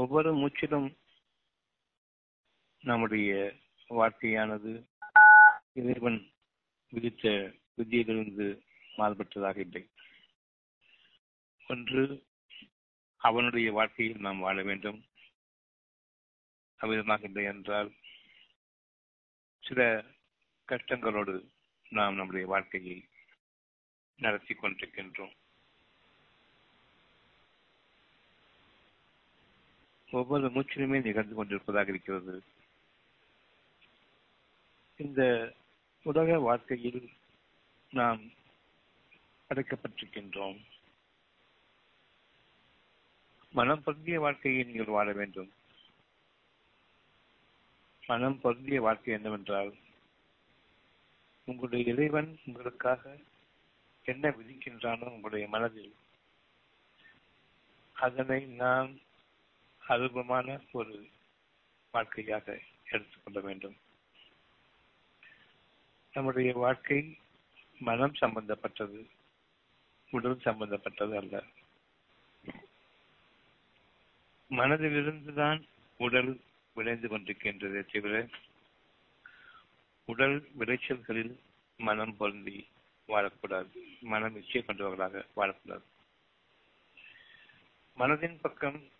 ஒவ்வொரு மூச்சிலும் நம்முடைய வாழ்க்கையானது இறைவன் விதித்த விதியிலிருந்து மாறுபட்டதாக இல்லை. ஒன்று அவனுடைய வாழ்க்கையில் நாம் வாழ வேண்டும். அவ்விதமாக இல்லை என்றால் சில கஷ்டங்களோடு நாம் நம்முடைய வாழ்க்கையை நடத்தி கொண்டிருக்கின்றோம். ஒவ்வொரு மூச்சிலுமே நிகழ்ந்து கொண்டிருப்பதாக இருக்கிறது. இந்த உலக வாழ்க்கையில் நாம் அடைக்கப்பட்டிருக்கின்றோம். மனம் பொருந்திய வாழ்க்கையை நீங்கள் வாழ வேண்டும். மனம் பொருந்திய வாழ்க்கை என்னவென்றால் உங்களுடைய இறைவன் உங்களுக்காக என்ன விதிக்கின்றானோ உங்களுடைய மனதில் அதனை நாம் அருபமான ஒரு வாழ்க்கையாக எடுத்துக்கொள்ள வேண்டும். நம்முடைய வாழ்க்கை மனம் சம்பந்தப்பட்டது உடல் சம்பந்தப்பட்டது அல்ல. மனதிலிருந்துதான் உடல் விளைந்து கொண்டிருக்கின்றதே தவிர உடல் விளைச்சல்களில் மனம் பொருந்தி வாழக்கூடாது. மனம் இச்சை கொண்டவர்களாக வாழக்கூடாது. மனதின் பக்கம்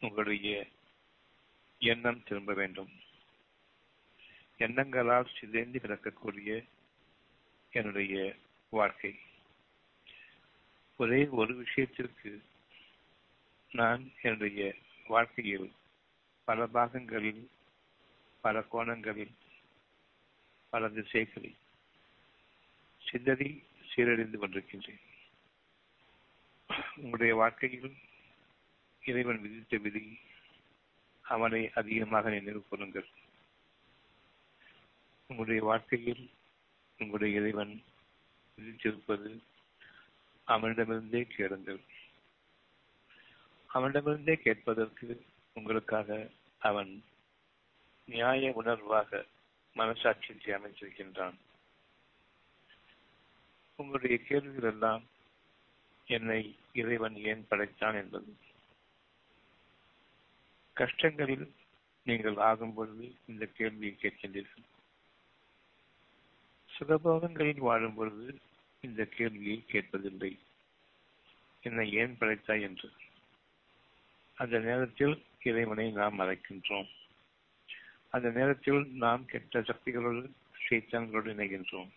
உங்களுடைய எண்ணம் திரும்ப வேண்டும். எண்ணங்களால் சிதைந்து கிடக்கக்கூடிய என்னுடைய வாழ்க்கை. ஒரே ஒரு விஷயத்திற்கு நான் என்னுடைய வாழ்க்கையில் பல பாகங்களில் பல கோணங்களில் பல திசைகளில் சிதறி சீரழிந்து கொண்டிருக்கின்றேன். உங்களுடைய வாழ்க்கையில் இறைவன் விதித்த விதி அவனை அதிகமாக நினைவு கூறுங்கள். உங்களுடைய வாழ்க்கையில் உங்களுடைய இறைவன் விதித்திருப்பது அவனிடமிருந்தே கேளுங்கள். அவனிடமிருந்தே கேட்பதற்கு உங்களுக்காக அவன் நியாய உணர்வாக மனசாட்சியை அமைச்சிருக்கின்றான் உங்களுடைய கேள்விகள் எல்லாம் என்னை இறைவன் ஏன் படைத்தான் என்பது. கஷ்டங்களில் நீங்கள் ஆகும் பொழுது இந்த கேள்வியை கேட்கின்றீர்கள். சுகபோகங்களில் வாழும் பொழுது இந்த கேள்வியை கேட்பதில்லை. என்னை ஏன் படைத்தாய் என்று. அந்த நேரத்தில் இறைவனை நாம் மறைக்கின்றோம். அந்த நேரத்தில் நாம் கெட்ட சக்திகளோடு சைத்தான்களோடு இணைகின்றோம்.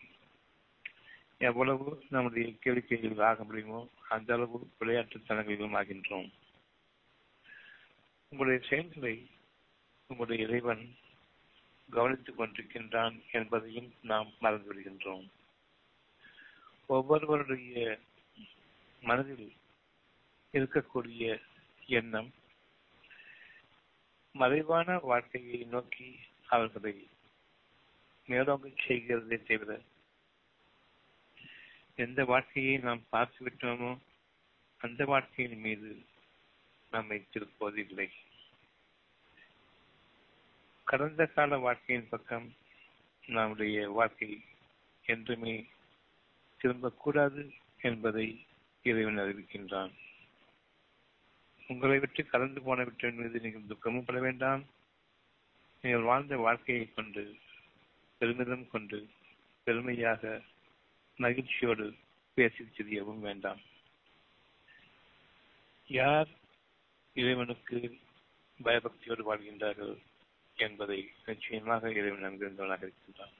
எவ்வளவு நம்முடைய கேளிக்கையில் ஆக முடியுமோ அந்த அளவு விளையாட்டுத்தனங்களிலும் ஆகின்றோம். உங்களுடைய செயல்களை உங்களுடைய இறைவன் கவனித்துக் கொண்டிருக்கின்றான் என்பதையும் நாம் மறந்துவிடுகின்றோம் ஒவ்வொருவருடைய மனதில் இருக்கக்கூடிய எண்ணம் மறைவான வாழ்க்கையை நோக்கி அவர்களை மேலோங்க செய்கிறதே தவிர எந்த வாழ்க்கையை நாம் பார்த்து விட்டோமோ அந்த வாழ்க்கையின் மீது நம்மை திருப்போதில்லை கடந்த கால வாழ்க்கையின் பக்கம் நம்முடைய வாழ்க்கை என்றுமே திரும்பக்கூடாது என்பதை இறைவன் அறிவிக்கின்றான். உங்களை விட்டு கலந்து போனவற்றின் மீது நீங்கள் துக்கமும் பட வேண்டாம். நீங்கள் வாழ்ந்த வாழ்க்கையை கொண்டு பெருமிதம் கொண்டு பெருமையாக மகிழ்ச்சியோடு பேசி தெரியவும் வேண்டாம். யார் இறைவனுக்கு பயபக்தியோடு வாழ்கின்றார்கள் என்பதை நிச்சயமாக இறைவன் நன்கிருந்தவனாக இருக்கின்றான்.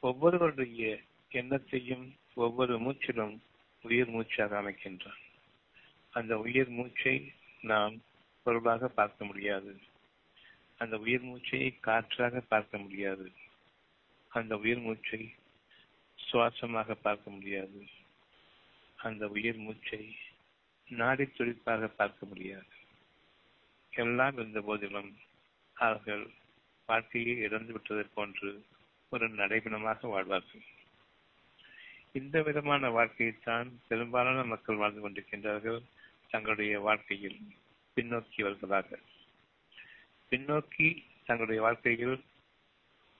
ஒவ்வொருவருடைய எண்ணத்தையும் ஒவ்வொரு மூச்சிலும் உயிர் மூச்சாக அமைக்கின்றான். அந்த உயிர் மூச்சை நாம் பொருளாக பார்க்க முடியாது. அந்த உயிர் மூச்சை காற்றாக பார்க்க முடியாது. அந்த உயிர் மூச்சை சுவாசமாக பார்க்க முடியாது. அந்த உயிர் மூச்சை நாடி துடிப்பாக பார்க்க முடியாது. எல்லாம் இருந்த போதிலும் அவர்கள் வாழ்க்கையை இழந்து விட்டதை போன்று ஒரு நடைபெணமாக வாழ்வார்கள். இந்த விதமான வாழ்க்கையைத்தான் பெரும்பாலான மக்கள் வாழ்ந்து கொண்டிருக்கின்றார்கள் தங்களுடைய வாழ்க்கையில் வருவதாக பின்னோக்கி தங்களுடைய வாழ்க்கையில்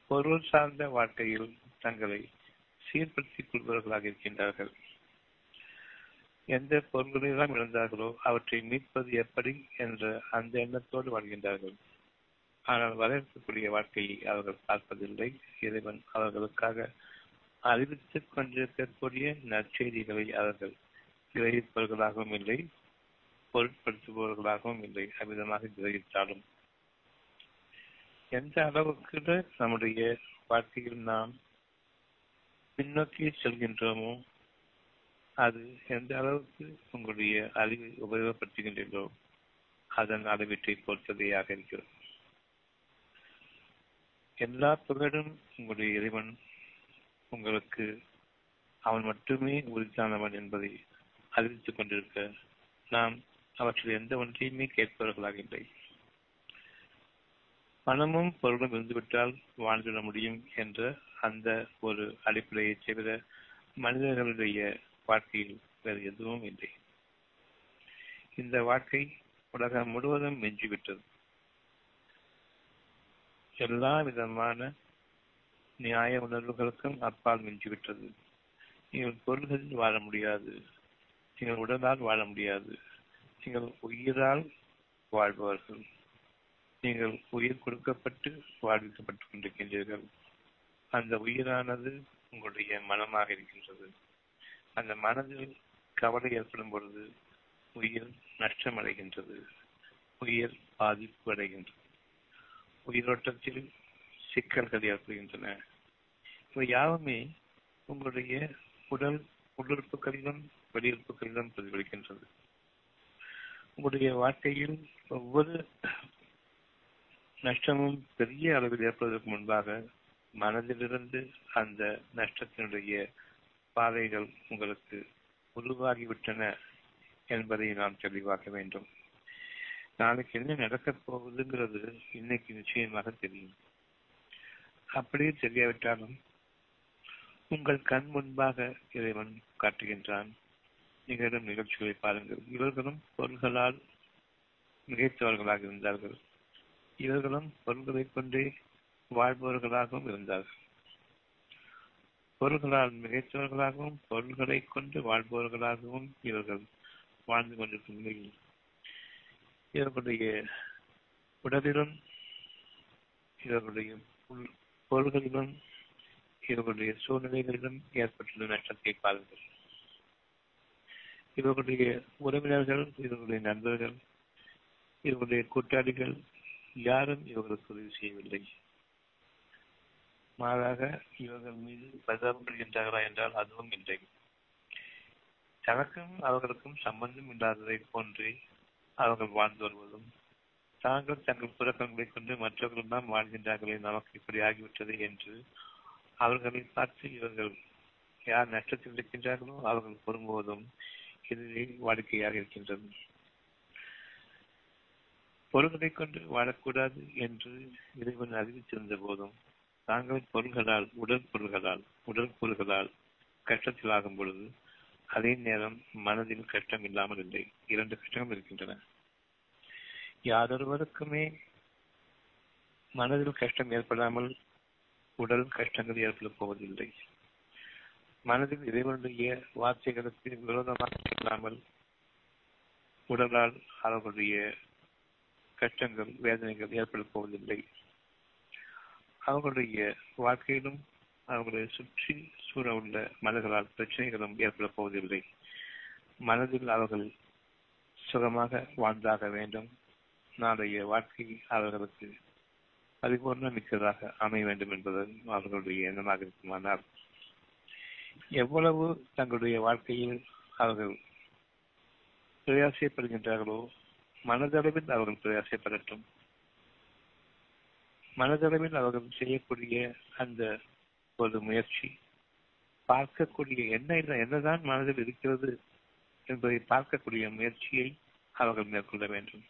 பொருள் சார்ந்த வாழ்க்கையில் தங்களை சீர்படுத்திக் கொள்பவர்களாக இருக்கின்றார்கள். எந்த பொருள்களெல்லாம் இழந்தார்களோ அவற்றை மீட்பது எப்படி என்ற அந்த எண்ணத்தோடு வாழ்கின்றார்கள். ஆனால் வரவேற்கக்கூடிய வாழ்க்கையை அவர்கள் பார்ப்பதில்லை. இறைவன் அவர்களுக்காக அறிவித்துக் கொண்டிருக்கக்கூடிய நற்செய்திகளை அவர்கள் கிரகிப்பவர்களாகவும் இல்லை பொருட்படுத்துபவர்களாகவும் இல்லை. அவ்விதமாக கிரகித்தாலும் எந்த அளவுக்கு நம்முடைய வாழ்க்கையில் நாம் பின்னோக்கி செல்கின்றோமோ அது எந்த அளவுக்கு உங்களுடைய அறிவை உபயோகப்படுத்துகின்றீர்களோ அதன் அளவீட்டை பொறுத்ததையாக இருக்கிறது. எல்லா புகழும் உங்களுடைய இறைவன் உங்களுக்கு அவன் மட்டுமே உறுதியானவன் என்பதை அறிவித்துக் கொண்டிருக்க நாம் அவற்றில் எந்த ஒன்றையுமே கேட்பவர்களாக இல்லை. பணமும் பொருளும் இருந்துவிட்டால் வாழ்ந்துவிட முடியும் என்ற அந்த ஒரு அடிப்படையை தவிர மனிதர்களுடைய வாழ்க்கையில் வேறு எதுவும் இல்லை. இந்த வாழ்க்கை உலகம் முழுவதும் மிஞ்சிவிட்டது. எல்லா விதமான நியாய உணர்வுகளுக்கும் அப்பால் மிஞ்சிவிட்டது. நீங்கள் பொருள்களில் வாழ முடியாது. நீங்கள் உடலால் வாழ முடியாது. நீங்கள் உயிரால் வாழ்பவர்கள். நீங்கள் உயிர் கொடுக்கப்பட்டு வாழ்விக்கப்பட்டுக் கொண்டிருக்கின்றீர்கள். அந்த உயிரானது உங்களுடைய மனமாக இருக்கின்றது. அந்த மனதில் கவலை ஏற்படும் பொழுது உயிர் நஷ்டமடைகின்றது. உயிர் பாதிப்பு அடைகின்றது. உயிரோட்டத்தில் சிக்கல்கள் ஏற்படுகின்றன. இவை யாவுமே உங்களுடைய உடல் உள்ளுறுப்புகளிலும் வெளியுறுப்புகளிலும் பிரதிபலிக்கின்றது. உங்களுடைய வாழ்க்கையில் ஒவ்வொரு நஷ்டமும் பெரிய அளவில் ஏற்படுவதற்கு முன்பாக மனதிலிருந்து அந்த நஷ்டத்தினுடைய பாதைகள் உங்களுக்கு உருவாகிவிட்டன என்பதை நாம் தெளிவாக்க வேண்டும். நாளைக்கு என்ன நடக்கப் போகுதுங்கிறது இன்னைக்கு நிச்சயமாக தெரியும். அப்படியே தெரியாவிட்டாலும் உங்கள் கண் முன்பாக இறைவன் காட்டுகின்றான். நிகழும் நிகழ்ச்சிகளை பாருங்கள். இவர்களும் பொருள்களால் மிகைத்தவர்களாக இருந்தார்கள். இவர்களும் பொருள்களைக் கொண்டே வாழ்பவர்களாகவும் இருந்தார்கள். பொருள்களால் மிகைத்தவர்களாகவும் பொருள்களை கொண்டு வாழ்பவர்களாகவும் இவர்கள் வாழ்ந்து கொண்டிருக்கும் நிலையில் இவர்களுடைய உடலிலும் இவர்களுடைய பொருள்களிலும் இவர்களுடைய சூழ்நிலைகளிலும் ஏற்பட்டுள்ள நஷ்டத்தை பாருங்கள். இவர்களுடைய உறவினர்கள் இவர்களுடைய நண்பர்கள் இவர்களுடைய கூட்டாளிகள் யாரும் இவர்களுக்கு உதவி செய்யவில்லை. மாறாக இவர்கள் மீது பரிதாபப்படுகின்றார்களா என்றால் அதுவும் இல்லை. தனக்கும் அவர்களுக்கும் சம்பந்தம் இல்லாததை போன்றே அவர்கள் வாழ்ந்து வருவதும் தாங்கள் தங்கள் புறக்கங்களைக் கொண்டு மற்றவர்கள் தான் வாழ்கின்றார்களே நமக்கு இப்படி ஆகிவிட்டது என்று அவர்களை பார்த்து இவர்கள் யார் நஷ்டத்தில் இருக்கின்றார்களோ அவர்கள் பொரும்புவதும் இதுவே வாடிக்கையாக இருக்கின்றது. பொருள்களை கொண்டு வாழக்கூடாது என்று இறைவன் அறிவித்திருந்த போதும் தாங்கள் பொருள்களால் உடல் பொருள்களால் உடல் பொருள்களால் கஷ்டத்தில் ஆகும் பொழுது அதே நேரம் மனதில் கஷ்டம் இல்லாமல் இல்லை. இரண்டு கஷ்டங்கள் இருக்கின்றன. யாரொருவருக்குமே மனதில் கஷ்டம் ஏற்படாமல் உடல் கஷ்டங்கள் ஏற்படப் போவதில்லை. மனதில் இறைவனுடைய வார்த்தைகளுக்கு விரோதமாக இல்லாமல் உடலால் அவர்களுடைய கஷ்டங்கள் வேதனைகள் ஏற்படப் போவதில்லை. அவர்களுடைய வாழ்க்கையிலும் அவர்களை சுற்றி சூழ உள்ள மனங்களால் பிரச்சனைகளும் ஏற்படப் போவதில்லை. மனதில் அவர்கள் சுகமாக வாழ்ந்தாக வேண்டும். நாளைய வாழ்க்கை அவர்களுக்கு பரிபூர்ண மிக்கதாக அமைய வேண்டும் என்பது அவர்களுடைய எண்ணமாக இருக்குமானால் எவ்வளவு தங்களுடைய வாழ்க்கையில் அவர்கள் பிரயாசைப்படுகின்றார்களோ மனதளவில் அவர்கள் பிரயாசைப்படட்டும். மனதளவில் அவர்கள் செய்யக்கூடிய அந்த ஒரு முயற்சி. பார்க்கக்கூடிய என்ன என்னதான் மனதில் இருக்கிறது என்பதை பார்க்கக்கூடிய முயற்சியை அவர்கள் மேற்கொள்ள வேண்டும்.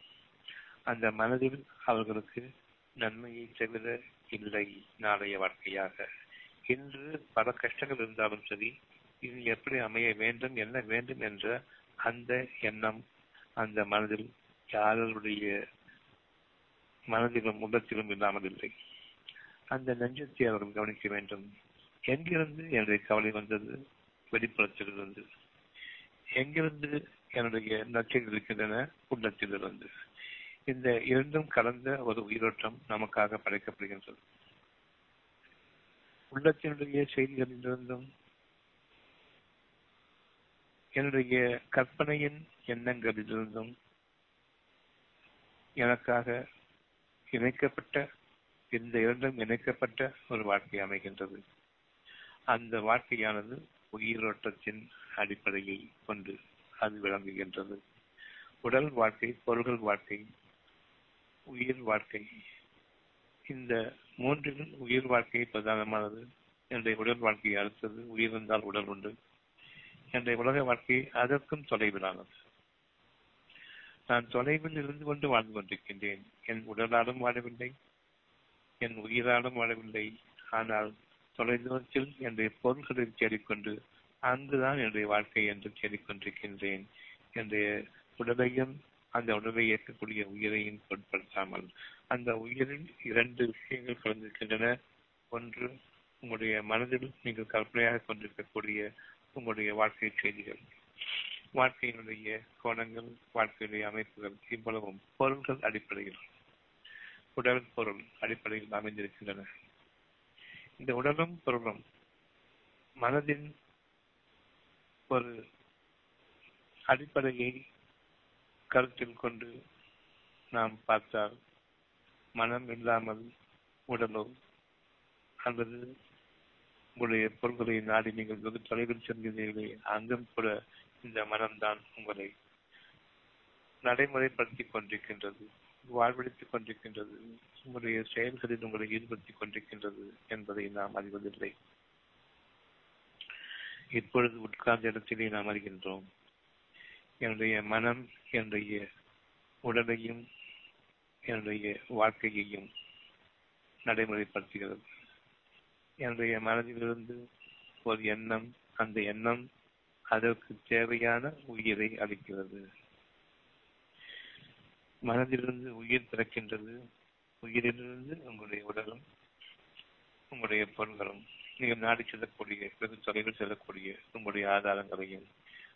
அந்த மனதில் அவர்களுக்கு நன்மையை தவிர இல்லை நாளைய வாழ்க்கையாக. இன்று பல கஷ்டங்கள் இருந்தாலும் சரி இது எப்படி அமைய வேண்டும் என்ன வேண்டும் என்ற அந்த எண்ணம் அந்த மனதில் யாருடைய மனதிலும் உள்ளத்திலும் இல்லாமல் இல்லை அந்த நெஞ்சத்தை அவர்கள் கவனிக்க வேண்டும். எங்கிருந்து என்னுடைய கவலை வந்தது? வெளிப்புறத்திலிருந்து எங்கிருந்து என்னுடைய நச்சைகள் இருக்கின்றன? உள்ளத்திலிருந்து இந்த இரண்டும் கலந்த ஒரு உயிரோட்டம் நமக்காக படைக்கப்படுகின்றது. உள்ளத்தினுடைய செய்திகளிலிருந்தும் என்னுடைய கற்பனையின் எண்ணங்களிலிருந்தும் எனக்காக இணைக்கப்பட்ட இந்த இரண்டும் இணைக்கப்பட்ட ஒரு வாழ்க்கை அமைகின்றது. அந்த வாழ்க்கையானது உயிரோட்டத்தின் அடிப்படையை கொண்டு அது விளங்குகின்றது. உடல் வாழ்க்கை பொருள்கள் வாழ்க்கை உயிர் வாழ்க்கை. இந்த மூன்றில் உயிர் வாழ்க்கை பிரதானமானது. என்னுடைய உடல் வாழ்க்கையை அடுத்தது உயிர் இருந்தால் உடல் உண்டு. என்னுடைய உலக வாழ்க்கை அதற்கும் தொலைவிலானது. நான் தொலைவில் இருந்து கொண்டு வாழ்ந்து கொண்டிருக்கின்றேன். என் உடலாலும் வாழவில்லை. என் உயிராலும் வாழவில்லை. ஆனால் தொலைதூரத்தில் என்னுடைய பொருள்களை தேடிக்கொண்டு அங்குதான் என்னுடைய வாழ்க்கை என்று தேடிக்கொண்டிருக்கின்றேன். என்னுடைய உடலையும் அந்த உடலை ஏற்கக்கூடிய உயிரையும் பொருட்படுத்தாமல் அந்த உயிரில் இரண்டு விஷயங்கள் கலந்திருக்கின்றன. ஒன்று உங்களுடைய மனதில் நீங்கள் கற்பனையாக கொண்டிருக்கக்கூடிய உங்களுடைய வாழ்க்கை செய்திகள். வாழ்க்கையினுடைய கோணங்கள் வாழ்க்கையுடைய அமைப்புகள் இவ்வளவும் பொருள்கள் அடிப்படையில் உடல் பொருள் அடிப்படையில் அமைந்திருக்கின்றன. இந்த உடலும் பொருளும் மனதின் ஒரு அடிப்படையை கருத்தில் கொண்டு நாம் பார்த்தால் மனம் இல்லாமல் உடலோ அல்லது உங்களுடைய பொருள்களை நாடி நீங்கள் வெகு தொலைவில் செல்கிறீர்களே அங்கும் கூட இந்த மனம்தான் உங்களை நடைமுறைப்படுத்திக் கொண்டிருக்கின்றது வாழ்வெடுத்துக் கொண்டிருக்கின்றது உங்களுடைய செயல்களில் உங்களை ஈடுபடுத்திக் கொண்டிருக்கின்றது என்பதை நாம் அறிவதில்லை. இப்பொழுது உட்கார்ந்த இடத்திலே நாம் அறிகின்றோம் என்னுடைய மனம் என்னுடைய உடலையும் என்னுடைய வாழ்க்கையையும் நடைமுறைப்படுத்துகிறது. என்னுடைய மனதிலிருந்து ஒரு எண்ணம் அந்த எண்ணம் அதற்கு தேவையான உயிரை அளிக்கிறது. மனதிலிருந்து உயிர் பிறக்கின்றது. உயிரிலிருந்து உங்களுடைய உடலும் உங்களுடைய பொருள்களும் நீங்கள் நாடி செல்லக்கூடிய வெகு தொலைவில் செல்லக்கூடிய உங்களுடைய ஆதாரங்களையும்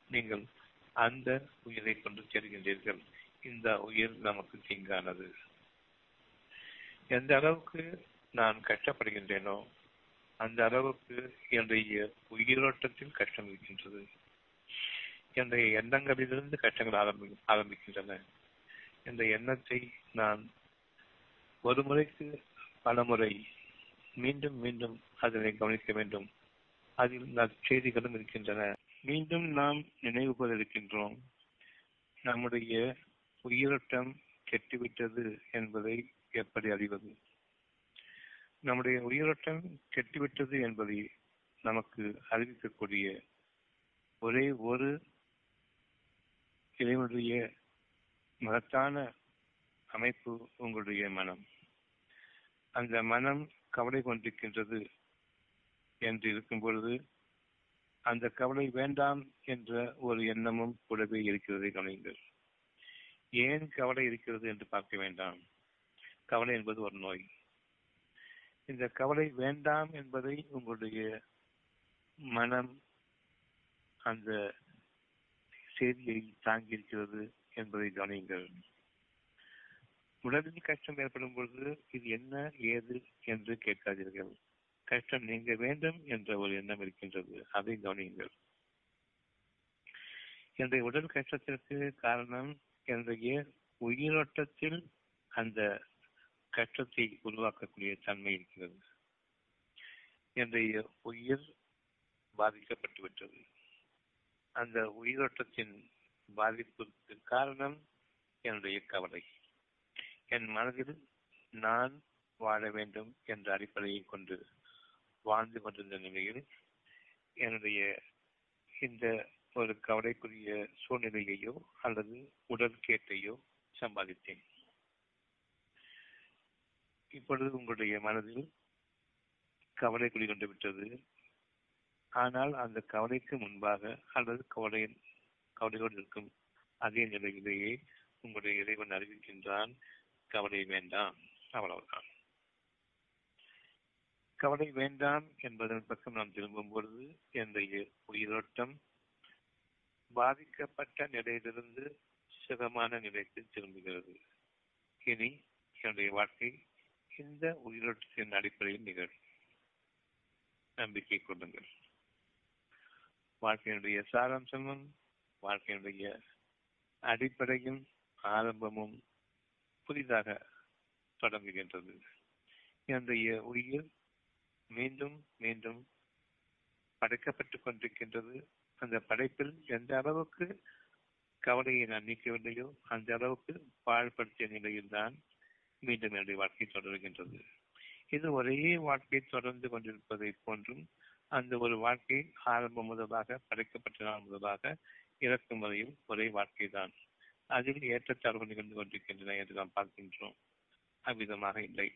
நீங்கள் அந்த உயிரை கொண்டு செல்கின்றீர்கள் இந்த உயிர் நமக்கு தீங்கானது. எந்த அளவுக்கு நான் கஷ்டப்படுகின்றேனோ அந்த அளவுக்கு என்னுடைய உயிரோட்டத்தில் கஷ்டம் இருக்கின்றது. என்னுடைய எண்ணங்களிலிருந்து கஷ்டங்கள் ஆரம்பி ஆரம்பிக்கின்றன. இந்த எண்ணத்தை நான் ஒரு முறைக்கு பல முறை மீண்டும் மீண்டும் அதனை கவனிக்க வேண்டும். அதில் செய்திகளும் இருக்கின்றன. மீண்டும் நாம் நினைவு கூற இருக்கின்றோம். நம்முடைய உயிரோட்டம் கெட்டுவிட்டது என்பதை எப்படி அறிவது? நம்முடைய உயிரோட்டம் கெட்டுவிட்டது என்பதை நமக்கு அறிவிக்கக்கூடிய ஒரே ஒரு இறைவனுடைய மகத்தான அமைப்பு உங்களுடைய மனம். அந்த மனம் கவலை கொண்டிருக்கின்றது என்று இருக்கும் பொழுது அந்த கவலை வேண்டாம் என்ற ஒரு எண்ணமும் கூடவே இருக்கிறதை கவனிங்கள் ஏன் கவலை இருக்கிறது என்று பார்க்க வேண்டாம். கவலை என்பது ஒரு நோய். இந்த கவலை வேண்டாம் என்பதை உங்களுடைய மனம் அந்த செய்தியை தாங்கியிருக்கிறது என்பதை கவனியுங்கள். உடலில் கஷ்டம் ஏற்படும் பொழுது இது என்ன ஏது என்று கேட்காதீர்கள். கஷ்டம் நீங்க வேண்டும் என்ற ஒரு எண்ணம் இருக்கின்றது. அதை கவனியுங்கள். என்னுடைய உடல் கஷ்டத்திற்கு காரணம் என்னுடைய உயிரோட்டத்தில் அந்த கஷ்டத்தை உருவாக்கக்கூடிய தன்மை இருக்கிறது. என்னுடைய உயிர் பாதிக்கப்பட்டு விட்டது அந்த உயிரோட்டத்தின் பாதிப்புக்கு காரணம் என்னுடைய கவலை. என் மனதில் நான் வாழ வேண்டும் என்ற அடிப்படையை கொண்டு வாழ்ந்து கொண்டிருந்த நிலையில் என்னுடைய இந்த ஒரு கவலைக்குரிய சூழ்நிலையையோ அல்லது உடற்கேட்டையோ சம்பாதித்தேன். இப்பொழுது உங்களுடைய மனதில் கவலை குடிகொண்டு விட்டது. ஆனால் அந்த கவலைக்கு முன்பாக அல்லது கவலை கவலையோடு இருக்கும் அதே நிலையிலேயே உங்களுடைய இறைவன் அறிவிக்கின்றான் கவலை வேண்டாம் அவ்வளவுதான். கவலை வேண்டாம் என்பதன் பக்கம் நாம் திரும்பும் பொழுது என்னுடைய உயிரோட்டம் பாதிக்கப்பட்ட நிலையிலிருந்து சுகமான நிலைக்கு திரும்புகிறது. இனி என்னுடைய வாழ்க்கை இந்த உயிரோட்டத்தின் அடிப்படையில் நிகழும். நம்பிக்கை கொள்ளுங்கள். வாழ்க்கையினுடைய சாராம்சமும் வாழ்க்கையினுடைய அடிப்படையும் ஆரம்பமும் புதிதாக தொடங்குகின்றது. என்னுடைய உயிர் மீண்டும் மீண்டும் படைக்கப்பட்டுக் கொண்டிருக்கின்றது. அந்த படைப்பில் எந்த அளவுக்கு கவலையை நான் நீக்கவில்லையோ அந்த அளவுக்கு பாழ்படுத்திய நிலையில்தான் மீண்டும் என்னுடைய வாழ்க்கை தொடர்கின்றது. இது ஒரே வாழ்க்கை தொடர்ந்து கொண்டிருப்பதை போன்றும் அந்த ஒரு வாழ்க்கை ஆரம்பம் முதலாக படைக்கப்பட்ட நாள் முதலாக இறக்கும் வரையும் ஒரே வாழ்க்கை தான். அதில் ஏற்றத்தாழ்வு நிகழ்ந்து கொண்டிருக்கின்றன என்று நாம் பார்க்கின்றோம். அவ்விதமாக இல்லை.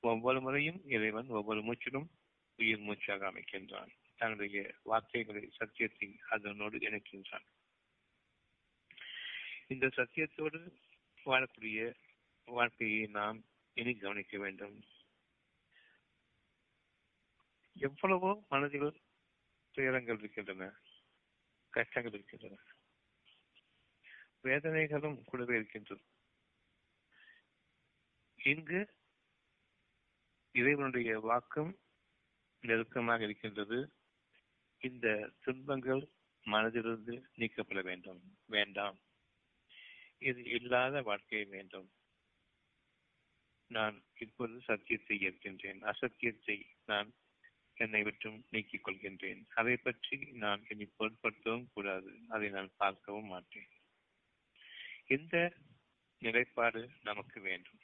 ஒவ்வொரு முறையும் இறைவன் ஒவ்வொரு மூச்சிலும் உயிர் மூச்சாக அமைக்கின்றான். தன்னுடைய வார்த்தைகளை சத்தியத்தை அதனோடு இணைக்கின்றான். இந்த சத்தியத்தோடு வாழக்கூடிய வாழ்க்கையை நாம் இனி கவனிக்க வேண்டும். எவ்வளவோ மனதில் துயரங்கள் இருக்கின்றன கஷ்டங்கள் இருக்கின்றன. வேதனைகளும் கூடவே இருக்கின்றது. இங்கு இறைவனுடைய வாக்கும் நெருக்கமாக இருக்கின்றது. இந்த துன்பங்கள் மனதிலிருந்து நீக்கப்பட வேண்டும். வேண்டாம். இது இல்லாத வாழ்க்கையை வேண்டும். நான் இப்பொழுது சத்தியத்தை ஏற்கின்றேன். அசத்தியத்தை நான் என்னை விட்டும் நீக்கிக் கொள்கின்றேன் அதை பற்றி நான் இனி பொருட்படுத்தவும் கூடாது. அதை நான் பார்க்கவும் மாட்டேன். இந்த நிலைப்பாடு நமக்கு வேண்டும்?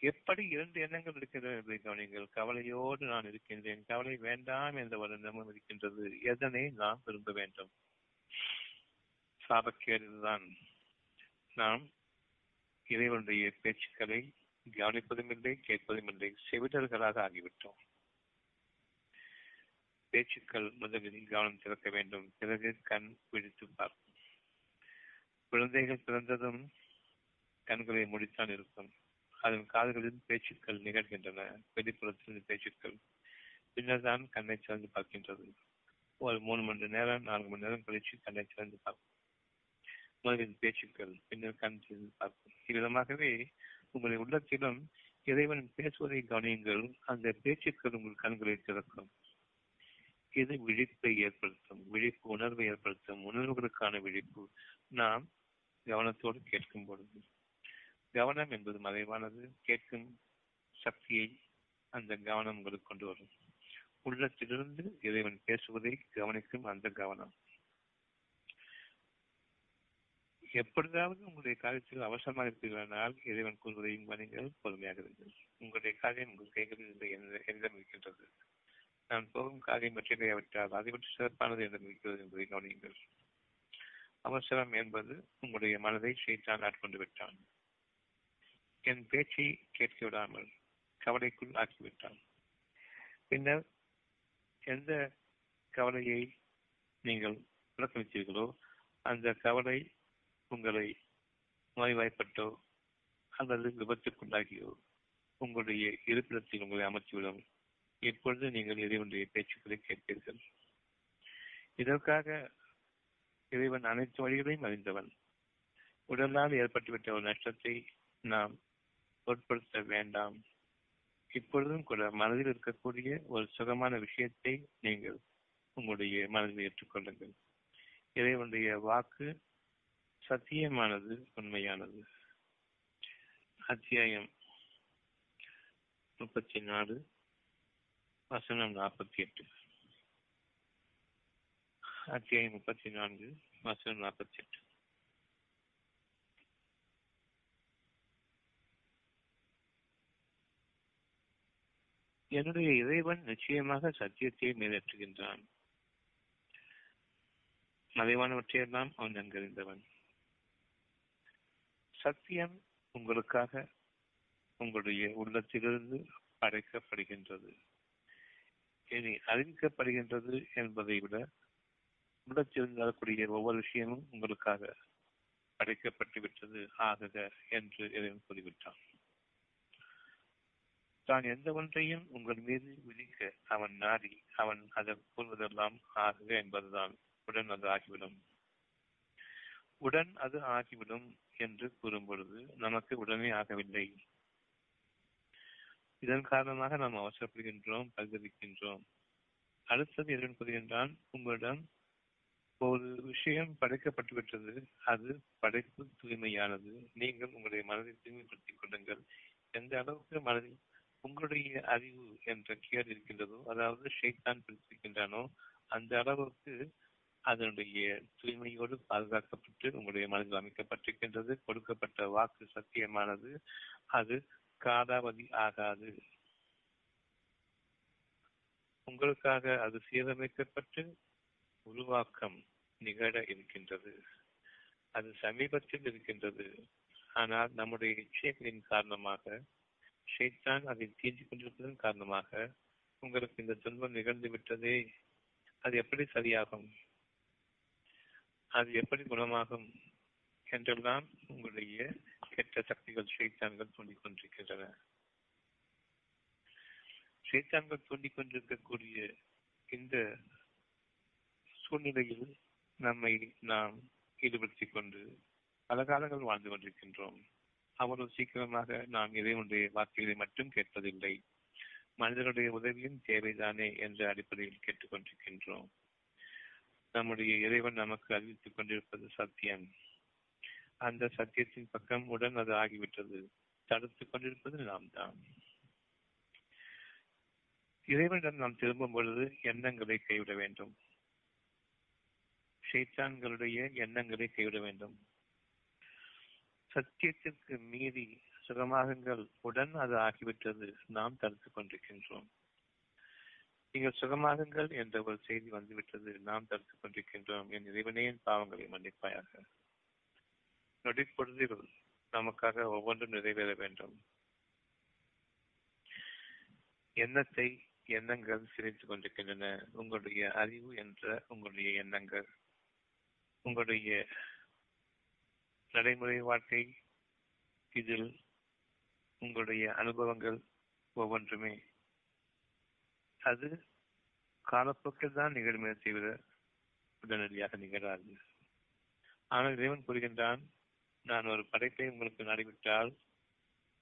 எப்படி இரண்டு எண்ணங்கள் இருக்கின்றன என்பதை கவனிங்கள் கவலையோடு நான் இருக்கின்றேன். கவலை வேண்டாம் என்ற ஒரு எண்ணமும் இருக்கின்றது. எதனை நாம் விரும்ப வேண்டும்? சாபக்கேடுதான் நாம் இறைவனுடைய பேச்சுக்களை கவனிப்பதும் இல்லை கேட்பதும் இல்லை செவிடர்களாக ஆகிவிட்டோம். பேச்சுக்கள் முதலில் கவனம் திறக்க வேண்டும் பிறகு கண் பிடித்து பார்க்கும் குழந்தைகள் பிறந்ததும் கண்களை முடித்தான் இருக்கும். அதன் காதுகளில் பேச்சுக்கள் நிகழ்கின்றன வெளிப்புறத்தில் பேச்சுக்கள். பின்னர் தான் கண்ணை சிறந்து பார்க்கின்றது. ஒரு மூணு மணி நேரம் நான்கு மணி நேரம் கழிச்சு கண்ணை சிறந்து பார்க்கும் முதலில் பேச்சுக்கள் பின்னர் கண் சிறந்து பார்க்கும் இவ்விதமாகவே உங்களுடைய உள்ளத்திலும் இறைவன் பேசுவதை கவனியுங்கள். அந்த பேச்சுக்கள் உங்கள் கண்களை திறக்கும். இது விழிப்பை ஏற்படுத்தும் விழிப்பு உணர்வை ஏற்படுத்தும் உணர்வுகளுக்கான விழிப்பு. நாம் கவனத்தோடு கேட்கும் பொழுது. கவனம் என்பது மறைவானது. கேட்கும் சக்தியை அந்த கவனம் உங்களுக்கு கொண்டு வரும். உள்ளத்திலிருந்து இறைவன் பேசுவதை கவனிக்கும் அந்த கவனம். எப்பொழுதாவது உங்களுடைய காரியத்தில் அவசரமாக இருப்பீர்களானால் இறைவன் கூறுவதையும் கவனிங்கள் பொறுமையாக இருங்கள். உங்களுடைய காரியம் உங்கள் கைகளில் இல்லை என்னிடம் இருக்கின்றது. நான் போகும் காரியம் பற்றியாவிட்டால் அதை பற்றி சிறப்பானது என்று இருக்கிறது என்பதை கவனியுங்கள். அவசரம் என்பது உங்களுடைய மனதை செய்தான் ஆட்கொண்டு விட்டான். என் பேச்சை கேட்க விடாமல் கவலைக்குள் ஆக்கிவிட்டான். பின்னர் எந்த கவலையை நீங்கள் புறக்கணித்தீர்களோ அந்த கவலை உங்களை நோய்வாய்ப்பட்டோ அல்லது விபத்துக்குண்டாகியோ உங்களுடைய இருப்பிடத்தில் உங்களை அமர்த்திவிடும். இப்பொழுது நீங்கள் இறைவனுடைய பேச்சுக்களை கேட்பீர்கள். இதற்காக இறைவன் அனைத்து வழிகளையும் அறிந்தவன். உடலால் ஏற்பட்டுவிட்ட ஒரு நஷ்டத்தை நாம் பொருட்படுத்த வேண்டாம். இப்பொழுதும் கூட மனதில் இருக்கக்கூடிய ஒரு சுகமான விஷயத்தை நீங்கள் உங்களுடைய மனதில் ஏற்றுக்கொள்ளுங்கள். இறைவனுடைய வாக்கு சத்தியமானது உண்மையானது. அத்தியாயம் முப்பத்தி நாலு வசனம் நாற்பத்தி எட்டு அத்தியாயம் முப்பத்தி நான்கு வசனம் நாற்பத்தி எட்டு என்னுடைய இறைவன் நிச்சயமாக சத்தியத்தை நிறைவேற்றுகின்றான் மறைவானவற்றையெல்லாம் அவன் நன்கறிந்தவன் சத்தியம் உங்களுக்காக உங்களுடைய உள்ளத்திலிருந்து அழைக்கப்படுகின்றது இனி அறிவிக்கப்படுகின்றது என்பதை விட உள்ளத்திலிருந்து வரக்கூடிய ஒவ்வொரு விஷயமும் உங்களுக்காக படைக்கப்பட்டு விட்டது ஆகுக என்று இறைவன் கூறிவிட்டான். தான் எந்த ஒன்றையும் உங்கள் மீது விதிக்க அவன் நாடி அவன் அதை கூறுவதெல்லாம் ஆகுக என்பதுதான் உடன் அது ஆகிவிடும் உடன் அது ஆகிவிடும் என்று கூறும் பொழுது நமக்கு உடனே ஆகவில்லை. இதன் காரணமாக நாம் அவசரப்படுகின்றோம் பரிதவிக்கின்றோம். அடுத்தது எதன் கூறுகின்றான் உங்களிடம் ஒரு விஷயம் படைக்கப்பட்டு விட்டது. அது படைப்பு தூய்மையானது. நீங்கள் உங்களுடைய மனதை தூய்மைப்படுத்திக் கொள்ளுங்கள். எந்த அளவுக்கு மனதில் உங்களுடைய அறிவு என்ற கேர் இருக்கின்றதோ அதாவது ஷைத்தான் பிடித்திருக்கின்றானோ அந்த அளவுக்கு அதனுடைய தூய்மையோடு பாதுகாக்கப்பட்டு உங்களுடைய மனதில் அமைக்கப்பட்டிருக்கின்றது. கொடுக்கப்பட்ட வாக்கு சத்தியமானது அது காலாவதி ஆகாது. உங்களுக்காக அது சீரமைக்கப்பட்டு உருவாக்கம் நிகழ இருக்கின்றது. அது சமீபத்தில் இருக்கின்றது. ஆனால் நம்முடைய இச்சைகளின் காரணமாக ஷைத்தான் அதை தீஞ்சிக் கொண்டிருப்பதன் காரணமாக உங்களுக்கு இந்த துன்பம் நிகழ்ந்து விட்டதே. அது எப்படி சரியாகும்? அது எப்படி குணமாகும் என்றெல்லாம் உங்களுடைய கெட்ட சக்திகள் சைத்தான்கள் தூண்டிக் கொண்டிருக்கின்றன. ஷைத்தான்கள் தூண்டிக் கொண்டிருக்கக்கூடிய இந்த சூழ்நிலையில் நம்மை நாம் ஈடுபடுத்திக் கொண்டு பல காலங்கள் வாழ்ந்து கொண்டிருக்கின்றோம். அவ்வளவு சீக்கிரமாக நாம் இறைவனுடைய வார்த்தைகளை மட்டும் கேட்பதில்லை. மனிதனுடைய உதவியும் தேவைதானே என்ற அடிப்படையில் கேட்டுக்கொண்டிருக்கின்றோம் நம்முடைய இறைவன் நமக்கு அறிவித்துக் கொண்டிருப்பது சத்தியம். அந்த சத்தியத்தின் பக்கம் உடன் அது ஆகிவிட்டது. தடுத்துக் கொண்டிருப்பது நாம் தான் இறைவனிடம் நாம் திரும்பும் பொழுது எண்ணங்களை கைவிட வேண்டும். சைத்தான்களுடைய எண்ணங்களை கைவிட வேண்டும். சத்தியத்திற்கு மீறி சுகமாகுங்கள் உடன் அது ஆகிவிட்டது. நாம் தடுத்துக் கொண்டிருக்கின்றோம். நீங்கள் சுகமாகுங்கள் என்ற ஒரு செய்தி வந்துவிட்டது. நாம் தடுத்துக் கொண்டிருக்கின்றோம். என் இறைவனையின் பாவங்களை மன்னிப்பாயாக. நொடிப்பொழுதில் நமக்காக ஒவ்வொன்றும் நிறைவேற வேண்டும். எண்ணத்தை எண்ணங்கள் சிரித்துக் கொண்டிருக்கின்றன. உங்களுடைய அறிவு என்ற உங்களுடைய எண்ணங்கள். உங்களுடைய நடைமுறை வாழ்க்கை இதில் உங்களுடைய அனுபவங்கள் ஒவ்வொன்றுமே அது காலப்போக்கில் தான் நிகழுமே தவிர உடனடியாக நிகழாது. ஆனால் இறைவன் கூறுகின்றான் நான் ஒரு படைப்பை உங்களுக்கு நடைபெற்றால்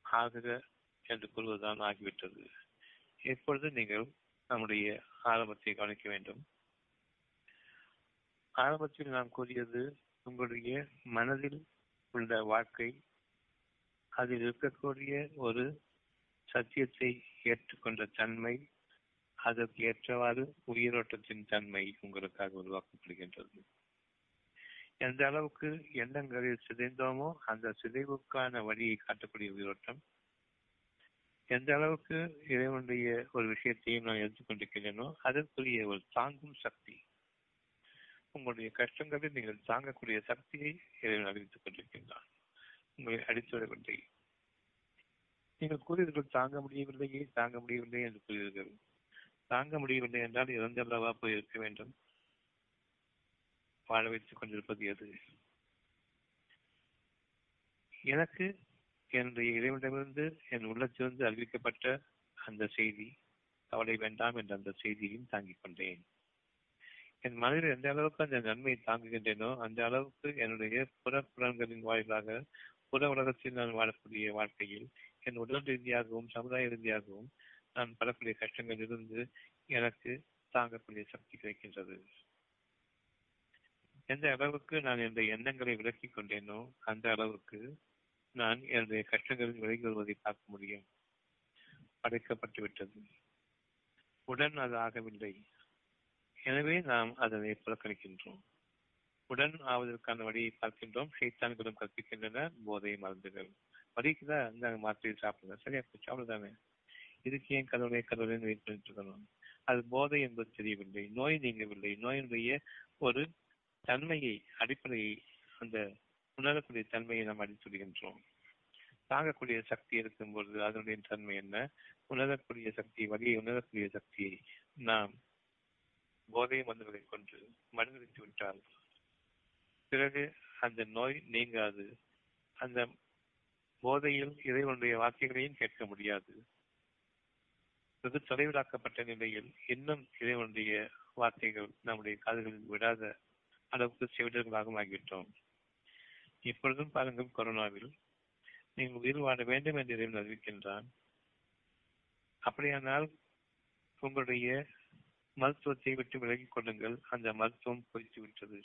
ஆகுக என்று கூறுவதுதான் ஆகிவிட்டது. எப்பொழுது நீங்கள் நம்முடைய ஆரம்பத்தை கவனிக்க வேண்டும். ஆரம்பத்தில் நாம் கூறியது உங்களுடைய மனதில் உள்ள வாழ்க்கை அதில் இருக்கக்கூடிய ஒரு சத்தியத்தை ஏற்றுக்கொண்ட தன்மை அதற்கு ஏற்றவாறு உயிரோட்டத்தின் தன்மை உங்களுக்காக உருவாக்கப்படுகின்றது. எந்த அளவுக்கு எண்ணங்களில் சிதைந்தோமோ அந்த சிதைவுக்கான வழியை காட்டக்கூடிய உயிரோட்டம். எந்த அளவுக்கு இறைவனுடைய ஒரு விஷயத்தையும் நான் எடுத்துக்கொண்டிருக்கிறேனோ அதற்குரிய ஒரு தாங்கும் சக்தி. உங்களுடைய கஷ்டங்களை நீங்கள் தாங்கக்கூடிய சக்தியை இறைவன் அறிவித்துக் கொண்டிருக்கின்றான். உங்களை அடித்துவிடவில்லை நீங்கள் கூறியவர்கள் தாங்க முடியவில்லையே தாங்க முடியவில்லை என்று கூறுவீர்கள் தாங்க முடியவில்லை என்றால் இறந்தல்லவா போய் இருக்க வேண்டும். வாழ வைத்துக் கொண்டிருப்பது எது? எனக்கு என்னுடைய இறைவனிடமிருந்து என் உள்ளத்திலிருந்து அறிவிக்கப்பட்ட அந்த செய்தி கவலை வேண்டாம் என்ற அந்த செய்தியையும் தாங்கிக் கொண்டேன். என் மனதில் எந்த அளவுக்கு அந்த நன்மையை தாங்குகின்றேனோ அந்த அளவுக்கு என்னுடைய புறப்புறங்களின் வாயிலாக புற உலகத்தில் நான் வாழக்கூடிய வாழ்க்கையில் என் உடல் ரீதியாகவும் சமுதாய ரீதியாகவும் நான் படக்கூடிய கஷ்டங்களில் இருந்து எனக்கு தாங்கக்கூடிய சக்தி கிடைக்கின்றது. எந்த அளவுக்கு நான் இந்த எண்ணங்களை விலக்கிக் கொண்டேனோ அந்த அளவுக்கு நான் என்னுடைய கஷ்டங்களில் விலகி வருவதை பார்க்க முடியும். படைக்கப்பட்டு விட்டது. உடன் அது ஆகவில்லை. எனவே நாம் அதனை புறக்கணிக்கின்றோம். உடன் ஆவதற்கான வழியை பார்க்கின்றோம். சைத்தான்களும் கற்பிக்கின்றன. போதை மருந்துகள் வலிக்குதா இந்த மாத்திரை சாப்பிடுங்க. சரியா போச்சு. அவ்வளவுதானே? இதுக்கு ஏன் கடவுளே கடவுளை வெயிட் பண்ணிட்டு இருக்கணும். அது போதை என்பது தெரியவில்லை. நோய் நீங்கவில்லை. நோயினுடைய ஒரு தன்மையை அடிப்படையை அந்த உணரக்கூடிய தன்மையை நாம் அடித்துடுகின்றோம் தாங்கக்கூடிய சக்தி இருக்கும் பொழுது அதனுடைய தன்மை என்ன? உணரக்கூடிய சக்தி வழியை உணரக்கூடிய சக்தியை நாம் போதை மருந்துகளை கொண்டு மருந்தளித்து விட்டால் பிறகு அந்த நோய் நீங்காது. அந்த போதையில் இறைவனுடைய வார்த்தைகளையும் கேட்க முடியாது. வெகு தொலைவிலாக்கப்பட்ட நிலையில் இன்னும் இறைவனுடைய வார்த்தைகள் நம்முடைய காதுகளில் விடாத அளவுக்கு செவிடர்களாகவும் ஆகிவிட்டோம். இப்பொழுதும் பாருங்கள் கொரோனாவில் நீங்கள் உயிர் வாழ வேண்டும் என்று இறைவன் அறிவிக்கின்றான். அப்படியானால் உங்களுடைய மருத்துவத்தை விட்டு விலகிக் கொள்ளுங்கள். அந்த மருத்துவம் பொறித்து விட்டது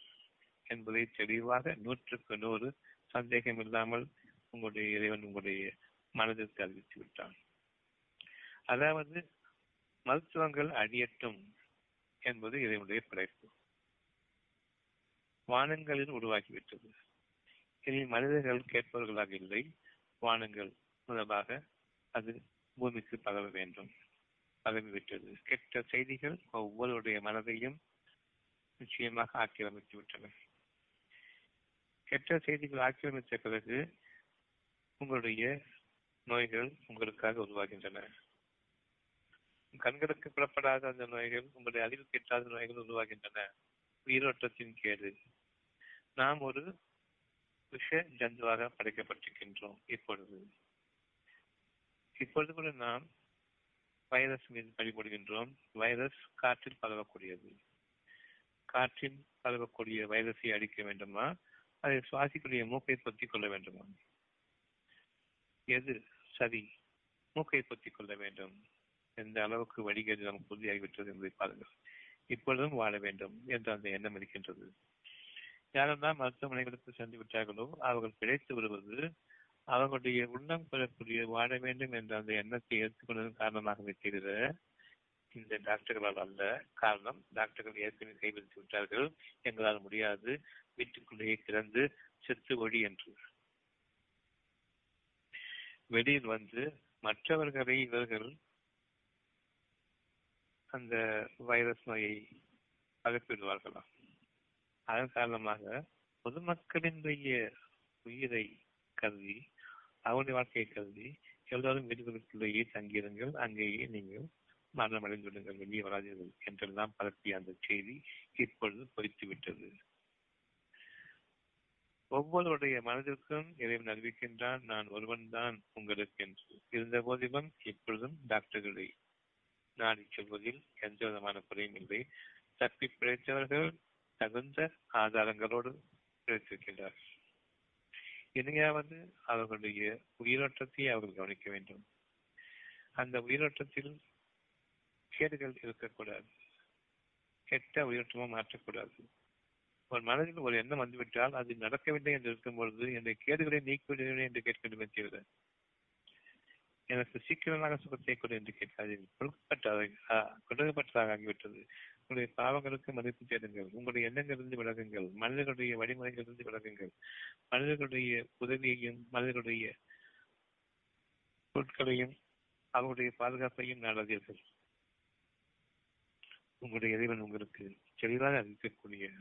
என்பதை தெளிவாக நூற்றுக்கு நூறு சந்தேகம் இல்லாமல் உங்களுடைய இறைவன் உங்களுடைய மனதிற்கு அறிவித்து விட்டான். அதாவது மருத்துவங்கள் அடியட்டும் என்பது இதனுடைய படைப்பு. வானங்களில் உருவாகிவிட்டது. இனி மனிதர்கள் கேட்பவர்களாக இல்லை. வானங்கள் முதலாக அது பூமிக்கு பரவ வேண்டும். பரவிவிட்டது. கெட்ட செய்திகள் ஒவ்வொருடைய மனதையும் நிச்சயமாக ஆக்கிரமித்து விட்டன. கெட்ட செய்திகள் ஆக்கிரமித்த பிறகு உங்களுடைய நோய்கள் உங்களுக்காக உருவாகின்றன. கண்களுக்கு புறப்படாத அந்த நோய்கள் உங்களுடைய அறிவு கெட்டாத நோய்கள் உருவாகின்றன. உயிரோட்டத்தின் கேடு. நாம் ஒரு விஷ ஜந்துவாக படைக்கப்பட்டிருக்கின்றோம் இப்பொழுது. இப்பொழுது கூட நாம் வைரஸ் மீது பழிபடுகின்றோம். வைரஸ் காற்றில் பரவக்கூடியது. காற்றில் பரவக்கூடிய வைரஸை அடிக்க வேண்டுமா? அதை சுவாசிக்கூடிய மூக்கை பொத்திக் கொள்ள வேண்டுமா? எது சரி? மூக்கை பொத்திக் கொள்ள வேண்டும். எந்த அளவுக்கு வடிகேடு நமக்கு உறுதியாகிவிட்டது என்பதை பாருங்கள். இப்பொழுதும் வாழ வேண்டும் என்ற அந்த எண்ணம் இருக்கின்றது. யாரெல்லாம் மருத்துவமனைகளுக்கு சென்று விட்டார்களோ அவர்கள் பிழைத்து வருவது அவர்களுடைய உள்ளம் பெறக்கூடிய வாழ வேண்டும் என்ற அந்த எண்ணத்தை ஏற்றுக்கொண்டதன் காரணமாகவே தவிர இந்த டாக்டர்களால் அல்ல. காரணம் டாக்டர்கள் ஏற்கனவே கைவிரித்து விட்டார்கள். எங்களால் முடியாது. வீட்டுக்குள்ளேயே கிடந்து செத்து ஒழி என்று. வெளியில் வந்து மற்றவர்களை இவர்கள் அந்த வைரஸ் நோயை பரப்பிவிடுவார்களாம் அதன் காரணமாக பொதுமக்களினுடைய உயிரை கருதி அவருடைய வாழ்க்கையை கருதி எல்லோரும் வீடுகளுக்குள்ளேயே தங்கியிருங்கள் அங்கேயே நீங்கள் மரணம் அடைந்துவிடுங்கள் வெளியே வராதீர்கள் என்றெல்லாம் பரப்பிய அந்த செய்தி இப்பொழுது பொய்த்து விட்டது ஒவ்வொருடைய மனதிற்கும் இறைவன் அறிவிக்கின்றான் நான் ஒருவன் தான் உங்களுக்கு என்று. இருந்த போதிலும் இப்பொழுதும் டாக்டர்களை நாடி செல்வதில் எந்த விதமான குறையும் இல்லை. தப்பி பிழைத்தவர்கள் தகுந்த ஆதாரங்களோடு பிழைத்திருக்கின்றார்கள் இனியாவது அவர்களுடைய உயிரோட்டத்தை அவர்கள் கவனிக்க வேண்டும். அந்த உயிரோட்டத்தில் கேடுகள் இருக்கக்கூடாது. கெட்ட உயிரோட்டமும் மாற்றக்கூடாது. ஒரு மனதில் ஒரு எண்ணம் வந்துவிட்டால் அது நடக்கவில்லை என்று இருக்கும் பொழுது என்னுடைய கேடுகளை நீக்கிவிடுகிறேன் என்று கேட்க வேண்டும் என்று எனக்கு சீக்கிரமாக சுகத்தை கொடு என்று கேட்காதீர்கள். கொடுக்கப்பட்டதாக கொடுக்கப்பட்டதாக ஆகிவிட்டது. உங்களுடைய பாவங்களுக்கு மதிப்பு தேடுங்கள். உங்களுடைய எண்ணங்களிலிருந்து விலகுங்கள். மனிதர்களுடைய வழிமுறைகளிலிருந்து விலகுங்கள். மனிதர்களுடைய உதவியையும் மனிதர்களுடைய பொருட்களையும் அவருடைய பாதுகாப்பையும் நாடாதீர்கள். உங்களுடைய இறைவன் உங்களுக்கு தெளிவாக அறிவிக்கக்கூடிய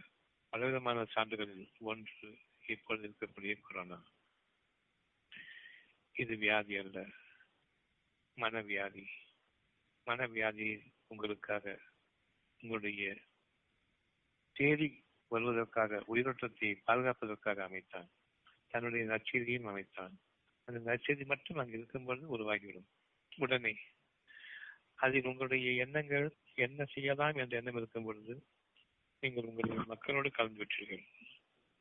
பலவிதமான சான்றுகளில் ஒன்று இப்பொழுது இருக்கக்கூடிய கொரோனா. இது வியாதி அல்ல. மனவியாதி. மனவியாதி உங்களுக்காக உங்களுடைய தேடி வருவதற்காக உயிரோட்டத்தை பாதுகாப்பதற்காக அமைத்தான். தன்னுடைய நச்செய்தியும் அமைத்தான். அந்த நச்செய்தி மட்டும் அங்கு இருக்கும்பொழுது உருவாகிவிடும். உடனே அதில் உங்களுடைய எண்ணங்கள் என்ன செய்யலாம் என்ற எண்ணம் இருக்கும் பொழுது நீங்கள் உங்களுடைய மக்களோடு கலந்து விட்டீர்கள்.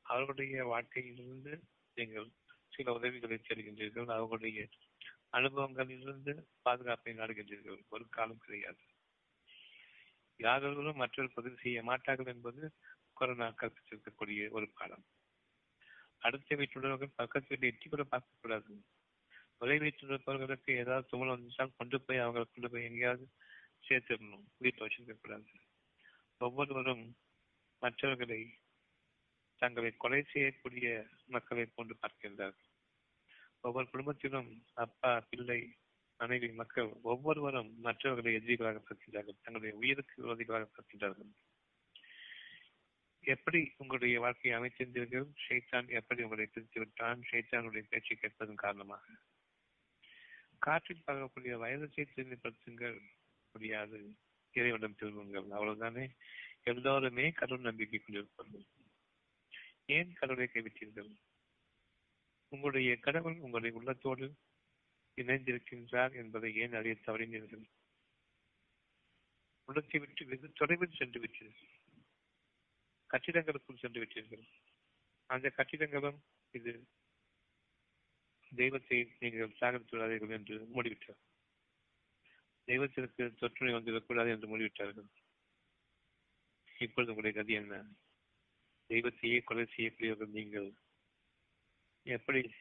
அவர்களுடைய வாழ்க்கையிலிருந்து நீங்கள் சில உதவிகளை தருகின்றீர்கள். அவர்களுடைய அனுபவங்களிலிருந்து பாதுகாப்பை நாடுகின்றீர்கள். ஒரு காலம் கிடையாது. யாதொருவரும் மற்றொரு பதிவு செய்ய மாட்டார்கள் என்பது கொரோனா கற்பித்திருக்கக்கூடிய ஒரு பாடம் அடுத்த வீட்டுள்ளவர்கள் பக்கத்து வீட்டை எட்டி கூட பார்க்கக்கூடாது ஒரே வீட்டில் இருப்பவர்களுக்கு ஏதாவது துமல் வந்துச்சால் கொண்டு போய் அவங்களை கொண்டு போய் எங்கேயாவது சேர்த்துடணும். வீட்டில் வச்சிருக்க கூடாது. ஒவ்வொருவரும் மற்றவர்களை தங்களை கொலை செய்யக்கூடிய மக்களை கொண்டு பார்க்கின்றார்கள். ஒவ்வொரு குடும்பத்திலும் அப்பா பிள்ளை மனைவி மக்கள் ஒவ்வொருவரும் மற்றவர்களை எதிரிகளாக பார்க்கின்றார்கள். தங்களுடைய உயிருக்கு விரோதிகளாக பார்க்கின்றார்கள். எப்படி உங்களுடைய வாழ்க்கையை அமைத்திருந்தீர்கள்? ஷைத்தான் எப்படி உங்களை பிரித்து விட்டான்? ஷைத்தானுடைய பேச்சை கேட்பதன் காரணமாக. காற்றில் பரவக்கூடிய வைரஸை தூய்மைப்படுத்துங்கள் முடியாது. இறைவனம் திரும்புங்கள். அவ்வளவுதானே? எல்லோருமே கடவுள் நம்பிக்கை கொண்டிருப்பார்கள் ஏன் கடவுளை கைவிட்டீர்கள்? உங்களுடைய கடவுள் உங்களுடைய உள்ளத்தோடு இணைந்திருக்கின்றார் என்பதை ஏன் அறிய தவறினீர்கள்? உள்ளத்தை விட்டு வெகு தொலைவில் சென்று விட்டீர்கள். கட்டிடங்களுக்குள் சென்று விட்டீர்கள். அந்த கட்டிடங்களும் இது தெய்வத்தை நீங்கள் சாகரித்துள்ளார்கள் என்று மூடிவிட்டார் தெய்வத்திற்கு தொற்றுநோய் வந்துவிடக்கூடாது என்று மூடிவிட்டார்கள். இப்பொழுது உங்களுடைய கதி என்ன? தெய்வத்தையே கொலை செய்யக்கூடியவர்கள் நீங்கள் எப்படி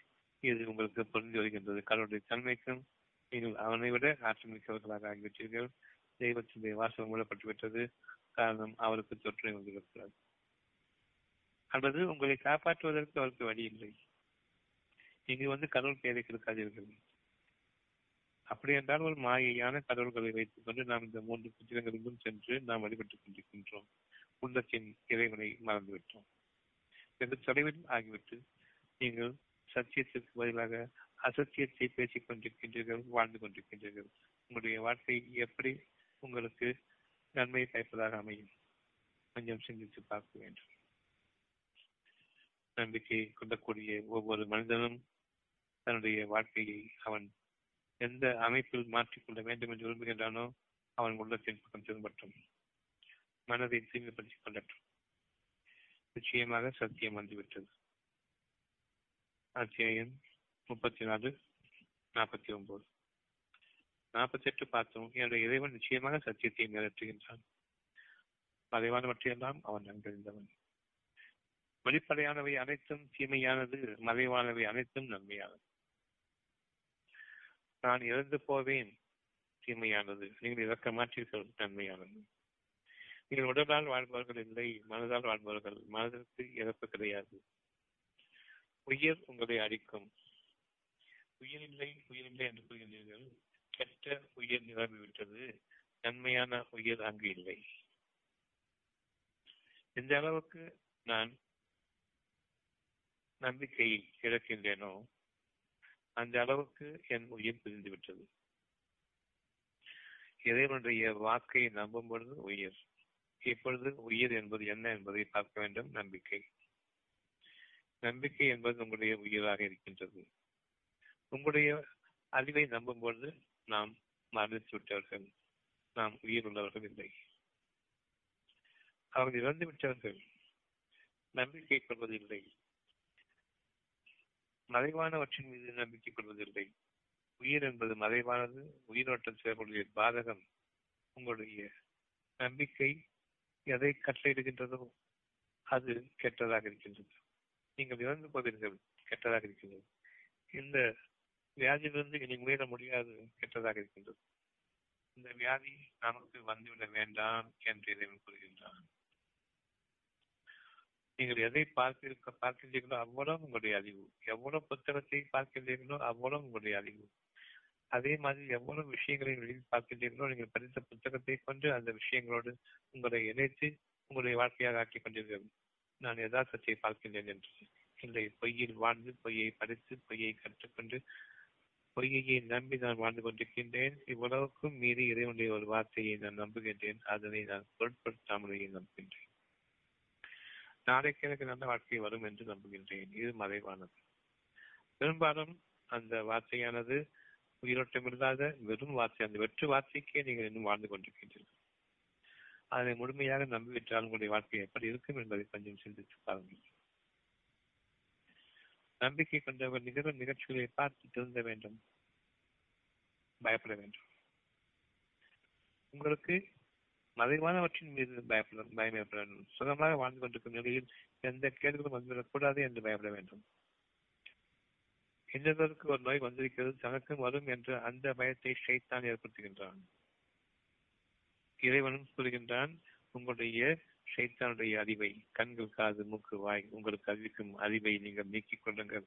இது உங்களுக்கு புரிந்து வருகின்றது? கடவுளுடைய தன்மைக்கும் நீங்கள் அவனை விட ஆற்றல் மிக்கவர்களாக ஆகிவிட்டீர்கள். தெய்வத்தினுடைய வாசகம் மூடப்பட்டுவிட்டது. காரணம் அவருக்கு தொற்று வந்திருக்கிறது. அல்லது உங்களை காப்பாற்றுவதற்கு அவருக்கு வழி இல்லை. இங்கு வந்து கடவுள் பெயரை கொடுக்காதீர்கள். அப்படி என்றால் ஒரு மாயையான கடவுள்களை வைத்துக் கொண்டு நாம் இந்த மூன்று புத்திரங்களிலும் சென்று நாம் வழிபட்டுக் கொண்டிருக்கின்றோம். உள்ளத்தின் இறைவனை மறந்துவிட்டோம். வெகு தொலைவில் ஆகிவிட்டு நீங்கள் சத்தியத்திற்கு பதிலாக அசத்தியத்தை பேசிக் கொண்டிருக்கின்றீர்கள் வாழ்ந்து கொண்டிருக்கின்றீர்கள். உங்களுடைய வாழ்க்கை எப்படி உங்களுக்கு நன்மை பயப்பதாக அமையும்? கொஞ்சம் சிந்தித்து பார்க்க வேண்டும். நம்பிக்கை கொள்ளக்கூடிய ஒவ்வொரு மனிதனும் தன்னுடைய வாழ்க்கையை அவன் எந்த அமைப்பில் மாற்றிக்கொள்ள வேண்டும் என்று விரும்புகின்றானோ அவன் உள்ளத்தின் பக்கம் திரும்பட்டும். மனதை தூய்மைப்படுத்திக் கொள்ளட்டும். நிச்சயமாக சத்தியம் வந்துவிட்டது. அத்தியாயம் முப்பத்தி நாலு நாற்பத்தி ஒன்பது. நாற்பத்தி எட்டு பார்த்தோம். என்னுடைய இறைவன் நிச்சயமாக சத்தியத்தை நிறைவேற்றுகின்றான். மறைவானவற்றையெல்லாம் அவன் நன்கறிந்தவன். வெளிப்படையானவை அனைத்தும் தீமையானது மறைவானவை அனைத்தும் நன்மையானது. நான் இறந்து போவேன் தீமையானது. நீங்கள் இறக்க மாற்றீர்கள் நன்மையானது. நீங்கள் உடலால் வாழ்பவர்கள் இல்லை மனதால் வாழ்பவர்கள். மனதிற்கு இறப்பு கிடையாது. உயிர் உங்களை அடிக்கும் உயிரில்லை உயிரில்லை என்று கூறுகின்றீர்கள் கெட்ட உயிர் நிரம்பிவிட்டது. நன்மையான உயிர் அங்கு இல்லை. எந்த அளவுக்கு நான் நம்பிக்கை இழக்கின்றேனோ அந்த அளவுக்கு என் உயிர் பிரிந்துவிட்டது. இறைவனுடைய வாக்கை நம்பும் பொழுது உயிர். இப்பொழுது உயிர் என்பது என்ன என்பதை பார்க்க வேண்டும். நம்பிக்கை. நம்பிக்கை என்பது உங்களுடைய உயிராக இருக்கின்றது. உங்களுடைய அறிவை நம்பும் பொழுது நாம் மரணித்து விட்டவர்கள் நாம் உயிர் உள்ளவர்கள் இல்லை. அவர்கள் இறந்து விட்டவர்கள் நம்பிக்கை கொள்வதில்லை. மறைவானவற்றின் மீது நம்பிக்கை கொள்வதில்லை. உயிர் என்பது மறைவானது உயிரோட்டம் செய்யக்கூடிய பாதகம் உங்களுடைய நம்பிக்கை எதை கட்டளையிடுகின்றதோ அது கெட்டதாக இருக்கின்றது. நீங்கள் இறந்து போவீர்கள் கெட்டதாக இருக்கின்றது. இந்த வியாதியிலிருந்து இனி முயல முடியாது கெட்டதாக இருக்கின்றது. இந்த வியாதி நமக்கு வந்துவிட வேண்டாம் என்று இறைவன் கூறுகின்றான். நீங்கள் எதை பார்க்க பார்க்கின்றீர்களோ அவ்வளவு உங்களுடைய அறிவு. எவ்வளவு புத்தகத்தை பார்க்கின்றீர்களோ அவ்வளவு உங்களுடைய அறிவு. அதே மாதிரி எவ்வளவு விஷயங்களை வெளியில் பார்க்கின்றீர்களோ நீங்கள் படித்த புத்தகத்தை கொண்டு அந்த விஷயங்களோடு உங்களை இணைத்து உங்களுடைய வாழ்க்கையாக ஆக்கிக் கொண்டீர்கள் நான் யதார்த்தத்தை பார்க்கின்றேன் என்று இல்லை. பொய்யில் வாழ்ந்து பொய்யை படித்து பொய்யை கற்றுக்கொண்டு பொய்யையை நம்பி நான் வாழ்ந்து கொண்டிருக்கின்றேன். இவ்வளவுக்கும் மீறி இறைவனுடைய ஒரு வார்த்தையை நான் நம்புகின்றேன். அதனை நான் பொருட்படுத்தாமலேயே நம்புகின்றேன். நாளைக்கு எனக்கு நல்ல வாழ்க்கை வரும் என்று நம்புகின்றேன். இது மறைவானது. பெரும்பாலும் அந்த வார்த்தையானது உயிரோட்டமில்லாத வெறும் வார்த்தை. அந்த வெற்று வார்த்தைக்கே நீங்கள் இன்னும் வாழ்ந்து கொண்டிருக்கின்றீர்கள். அதை முழுமையாக நம்பிவிட்டால் உங்களுடைய வாழ்க்கை எப்படி இருக்கும் என்பதை கொஞ்சம் சிந்தித்து பாருங்கள். நம்பிக்கை கொண்டவர் நிகழும் நிகழ்ச்சிகளை பார்த்து திருந்த வேண்டும். பயப்பட வேண்டும். உங்களுக்கு மறைவானவற்றின் மீது பயப்பட பயம் ஏற்பட வேண்டும் சுகமாக வாழ்ந்து கொண்டிருக்கும் நிலையில் எந்த கேடுகளும் வந்துவிடக்கூடாது என்று பயப்பட வேண்டும். இன்னதற்கு ஒரு நோய் வந்திருக்கிறது தனக்கும் வரும் என்று அந்த பயத்தை ஷைத்தான் ஏற்படுத்துகின்றான். இறைவனும் சொல்கின்றான் உங்களுடைய சைத்தானுடைய அறிவை கண்கள் காது மூக்கு வாய் உங்களுக்கு அறிவிக்கும் அறிவை நீங்கள் நீக்கிக் கொள்ளுங்கள்.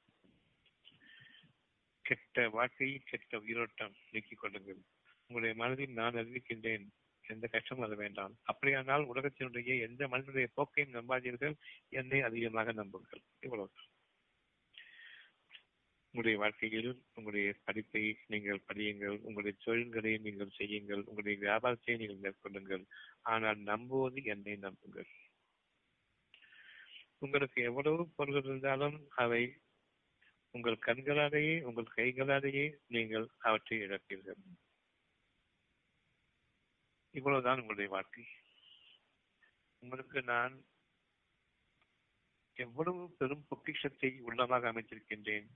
கெட்ட வாழ்க்கையை கெட்ட உயிரோட்டம் நீக்கிக் கொள்ளுங்கள். உங்களுடைய மனதில் நான் அறிவிக்கின்றேன் எந்த கஷ்டமும் வர வேண்டாம். அப்படியானால் உலகத்தினுடைய எந்த மனிதனுடைய போக்கையும் நம்பாதீர்கள் என்னை அதிகமாக நம்புங்கள். இவ்வளவு உங்களுடைய வாழ்க்கையில் உங்களுடைய படிப்பை நீங்கள் படியுங்கள் உங்களுடைய தொழில்களை நீங்கள் செய்யுங்கள் உங்களுடைய வியாபாரத்தை நீங்கள் மேற்கொள்ளுங்கள். ஆனால் நம்புவது என்னை நம்புங்கள். உங்களுக்கு எவ்வளவு பொருள்கள் இருந்தாலும் அவை உங்கள் கண்களாலேயே உங்கள் கைகளாலேயே நீங்கள் அவற்றை இழப்பீர்கள். இவ்வளவுதான் உங்களுடைய வாழ்க்கை. உங்களுக்கு நான் எவ்வளவு பெரும் பொக்கிஷத்தை உள்ளமாக அமைத்திருக்கின்றேன்.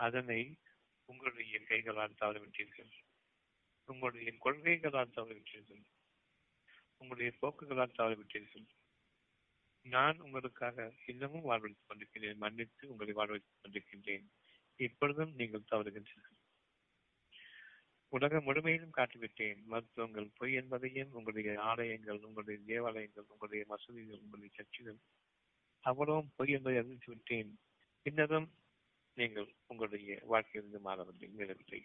அதனை உங்களுடைய கைகளால் தவறிவிட்டீர்கள். உங்களுடைய கொள்கைகளால் தவறவிட்டீர்கள். உங்களுடைய போக்குகளால் தவறவிட்டீர்கள். நான் உங்களுக்காக இன்னமும் வாழ்வழித்துக் கொண்டிருக்கிறேன் மன்னித்து உங்களை வாழ்வழித்துக் கொண்டிருக்கின்றேன். இப்பொழுதும் நீங்கள் தவறுகின்றீர்கள். உலகம் முழுமையிலும் காட்டிவிட்டேன். மருத்துவங்கள் பொய் என்பதையும் உங்களுடைய ஆலயங்கள் உங்களுடைய தேவாலயங்கள் உங்களுடைய மசூதிகள் உங்களுடைய சர்ச்சைகள் அவ்வளவும் பொய் என்பதை அறிவித்து விட்டேன் பின்னரும் நீங்கள் உங்களுடைய வாழ்க்கையிலிருந்து மாறவில்லை மீறவில்லை.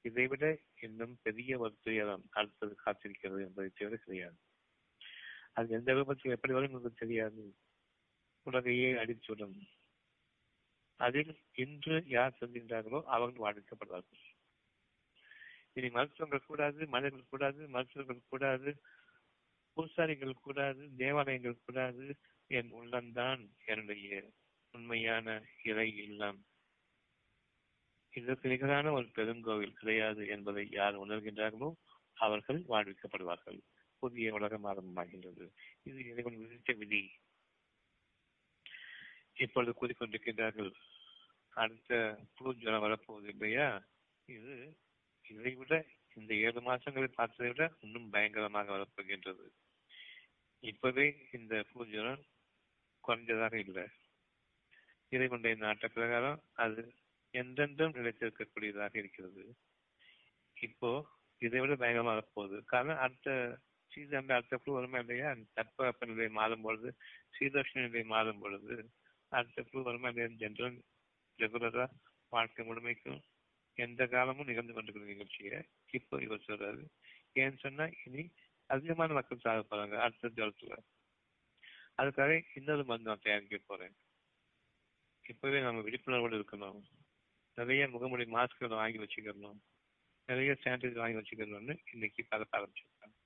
இதைவிட இன்னும் பெரிய ஒரு துயரம் அடுத்தது காத்திருக்கிறது என்பதை தவிர கிடையாது. அது எந்த விபத்தில் எப்படி வரும் என்பது தெரியாது. உலகையே அடித்துவிடும் அதில் இன்று யார் செல்கின்றார்களோ அவர்கள் வாழ்விக்கப்படுவார்கள் இனி மருத்துவங்கள் கூடாது மனிதர்கள் கூடாது மருத்துவர்கள் கூடாது பூசாரிகள் கூடாது தேவாலயங்கள் கூடாது என் உள்ளம்தான் என்னுடைய உண்மையான இறை இல்லம். இதற்கு நிகரான ஒரு பெருங்கோவில் கிடையாது என்பதை யார் உணர்கின்றார்களோ அவர்கள் வாழ்விக்கப்படுவார்கள். புதிய உலகம் ஆரம்பமாகின்றது. இது இறைவன் விதித்த விதி. இப்பொழுது கூறிக்கொண்டிருக்கின்றார்கள். அடுத்த புது ஜனம் வரப்போகுது இல்லையா? இது இதை விட இந்த ஏழு மாசங்களை பார்த்ததை விட இன்னும் பயங்கரமாக வரப்போகின்றது. இப்பவே இந்த பூஜனம் குறைஞ்சதாக இல்லை. இறைவனுடைய நாட்ட பிரகாரம் அது என்றென்றும் நிலைத்திருக்கக்கூடியதாக இருக்கிறது. இப்போ இதை விட பயங்கரமாக போகுது காரணம் அடுத்த சீசன் அடுத்த குழு வருமா இல்லையா? தட்பவெப்ப நிலை மாறும் பொழுது சீதோஷ்ண நிலை மாறும் பொழுது அடுத்த குழு வருமா இல்லையா? ஜென்ரல் ரெகுலரா வாழ்க்கை முழுமைக்கும் எந்த காலமும் நிகழ்ந்து கொண்டிருக்கிற நிகழ்ச்சியை இப்போ இவர் சொல்றாரு. ஏன்னு சொன்னா இனி அதிகமான மக்கள் சாக போறாங்க அடுத்த ஜலத்துல அதுக்காக இன்னொரு மருந்து நான் தயாரிக்க போறேன். இப்பவே நம்ம விழிப்புணர்வோடு இருக்கணும் நிறைய முகமூடி மாஸ்க்களை வாங்கி வச்சுக்கணும் நிறைய சானிடைசர் வாங்கி வச்சுக்கணும்னு இன்னைக்கு பரப்ப ஆரம்பிச்சிருக்காங்க.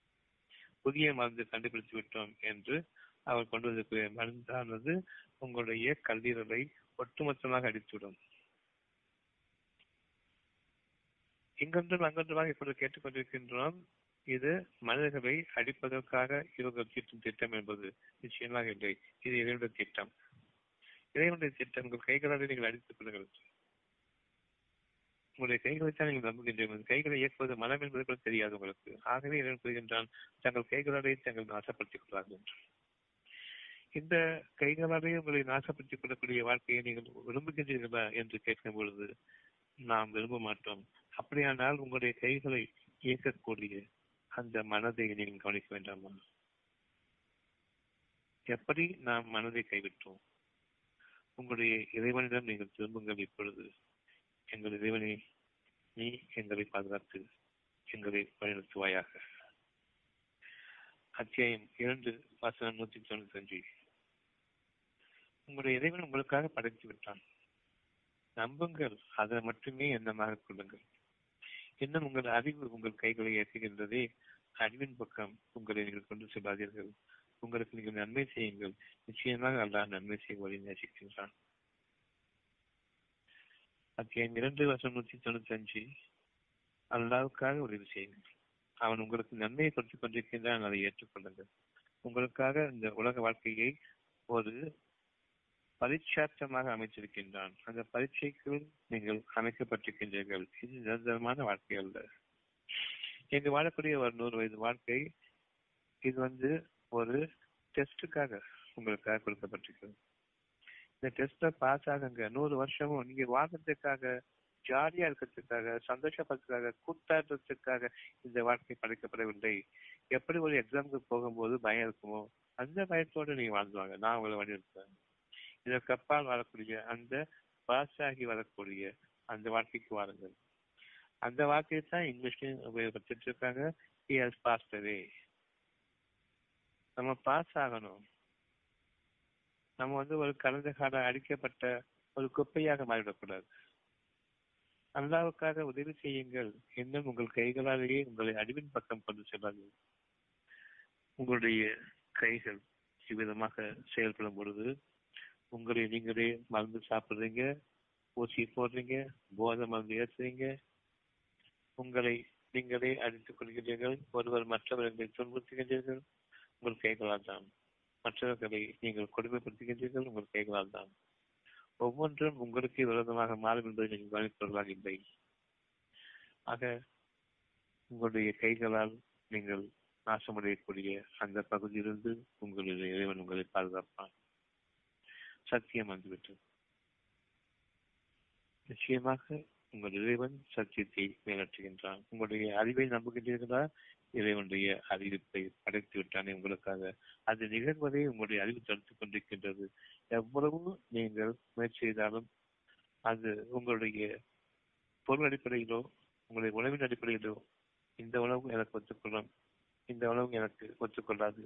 புதிய மருந்து கண்டுபிடித்து விட்டோம் என்று அவர் கொண்டு வந்திருக்கிற மருந்தானது உங்களுடைய கல்லீரலை ஒட்டுமொத்தமாக அடித்துவிடும். இங்கொன்றும் அங்கொன்றுமாக இப்பொழுது கேட்டுக்கொண்டிருக்கின்றோம். இது மனிதர்களை அடிப்பதற்காக இவர்கள் தீட்டும் திட்டம் என்பது நிச்சயமாக இல்லை. இது இவருடைய திட்டம். இறைவனுடைய சீட்டை உங்கள் கைகளால் நீங்கள் அடித்துக் கொள்ளுங்கள் உங்களுடைய கைகளை தான் நீங்கள் நம்புகின்றீர்கள் கைகளை இயக்குவது மனம் என்பது கூட தெரியாது உங்களுக்கு. ஆகவே இறைவன் கூறுகின்றான் தங்கள் கைகளாலே தங்கள் நாசப்படுத்திக் கொள்ளார்கள் என்று. இந்த கைகளாலே உங்களை நாசப்படுத்திக் கொள்ளக்கூடிய வாழ்க்கையை நீங்கள் விரும்புகின்றீர்களா என்று கேட்கும் பொழுது நாம் விரும்ப மாட்டோம். அப்படியானால் உங்களுடைய கைகளை இயக்கக்கூடிய அந்த மனதை நீங்கள் கவனிக்க வேண்டாமா? எப்படி நாம் மனதை கைவிட்டோம்? உங்களுடைய இறைவனிடம் நீங்கள் திரும்புங்கள் இப்பொழுது. எங்கள் இறைவனை நீ எங்களை பாதுகாத்து எங்களை வழிநடத்துவாயாக. அத்தியாயம் இரண்டு வாசனம் நூத்தி தொண்ணூத்தி அஞ்சு உங்களுடைய இறைவன் உங்களுக்காக படைத்து விட்டான். நம்புங்கள் அதை மட்டுமே எண்ணமாக கொள்ளுங்கள். இன்னும் உங்கள் அறிவு உங்கள் கைகளை இயக்குகின்றதே அறிவின் பக்கம் உங்களை நீங்கள் கொண்டு செல்லாதீர்கள். உங்களுக்கு நீங்கள் நன்மை செய்யுங்கள். நிச்சயமாக அல்லாஹ் நன்மை செய்ய வழி நேசிக்கின்றான். அத்தியாயம் இரண்டு வருஷம் நூத்தி தொண்ணூத்தி அஞ்சு அல்லாவுக்காக உதவி செய்யுங்கள். அவன் உங்களுக்கு நன்மையை கொடுத்துக் கொண்டிருக்கின்றான் அதை ஏற்றுக்கொள்ளுங்கள். உங்களுக்காக இந்த உலக வாழ்க்கையை ஒரு பரீட்சார்த்தமாக அமைச்சிருக்கின்றான் அந்த பரீட்சைக்குள் நீங்கள் அமைக்கப்பட்டிருக்கின்றீர்கள். இது நிரந்தரமான வாழ்க்கை அல்ல. இங்கு வாழக்கூடிய ஒரு நூறு வயது வாழ்க்கை இது வந்து ஒரு டெஸ்டுக்காக உங்களுக்காக கொடுக்கப்பட்டிருக்கிறது இந்த டெஸ்ட்ல பாஸ் ஆகுங்க. நூறு வருஷமும் நீங்க வாழ்றதுக்காக ஜாலியா இருக்கிறதுக்காக சந்தோஷப்படுறதுக்காக கூட்டாடுறதுக்காக இந்த வாழ்க்கை படைக்கப்படவில்லை. எப்படி ஒரு எக்ஸாமுக்கு போகும்போது பயம் இருக்குமோ அந்த பயத்தோடு நீங்க வாழ்ந்துவாங்க. நான் உங்களை வழியிருப்பேன் இதற்கு அப்பால் வரக்கூடிய அந்த பாஸ் ஆகி வரக்கூடிய அந்த வாழ்க்கைக்கு வாருங்கள். அந்த வார்த்தையை தான் இங்கிலீஷ்லயும் உபயோகப்படுத்திட்டு இருக்காங்க. பாஸ்டரே நம்ம பாஸ் ஆகணும். நம்ம வந்து ஒரு கடந்த கால அடிக்கப்பட்ட ஒரு குப்பையாக மாறிவிடக்கூடாது. அல்லாவுக்காக உதவி செய்யுங்கள். இன்னும் உங்கள் கைகளாலேயே உங்களை அடிவின் பக்கம் கொண்டு செல்லாது உங்களுடைய கைகள் இவ்விதமாக செயல்படும் பொழுது உங்களை நீங்களே மருந்து சாப்பிடுறீங்க ஊசி போடுறீங்க போதை மருந்து ஏற்றுறீங்க உங்களை நீங்களே அடித்துக் கொள்கிறீர்கள் ஒருவர் மற்றவர்களை துன்புறுத்துகின்றீர்கள். உங்கள் கைகளால் தான். மற்றவர்களை நீங்கள் கொடுமைப்படுத்துகின்றீர்கள் உங்கள் கைகளால் தான். ஒவ்வொன்றும் உங்களுக்கு விரோதமாக மாறும் என்பதை நீங்கள் கவனிப்பவர்களாக இல்லை ஆக உங்களுடைய கைகளால் நீங்கள் நாசமடையக்கூடிய அந்த பகுதியிலிருந்து உங்களுடைய இறைவன் உங்களை பாதுகாப்பான். சத்தியம் வந்துவிட்டது. நிச்சயமாக உங்கள் இறைவன் சத்தியத்தை மேலாற்றுகின்றான் உங்களுடைய அறிவை நம்புகின்றீர்களா? இறைவனுடைய அறிவிப்பை படைத்து விட்டானே உங்களுக்காக. அது நிகழ்வதை உங்களுடைய அறிவு தடுத்துக் கொண்டிருக்கின்றது. எவ்வளவு நீங்கள் முயற்சி செய்தாலும் அது உங்களுடைய பொருள் அடிப்படையிலோ உங்களுடைய உணவின் அடிப்படையிலோ இந்த உணவு எனக்கு ஒத்துக்கொள்ளும் இந்த உணவு எனக்கு ஒத்துக்கொள்ளாது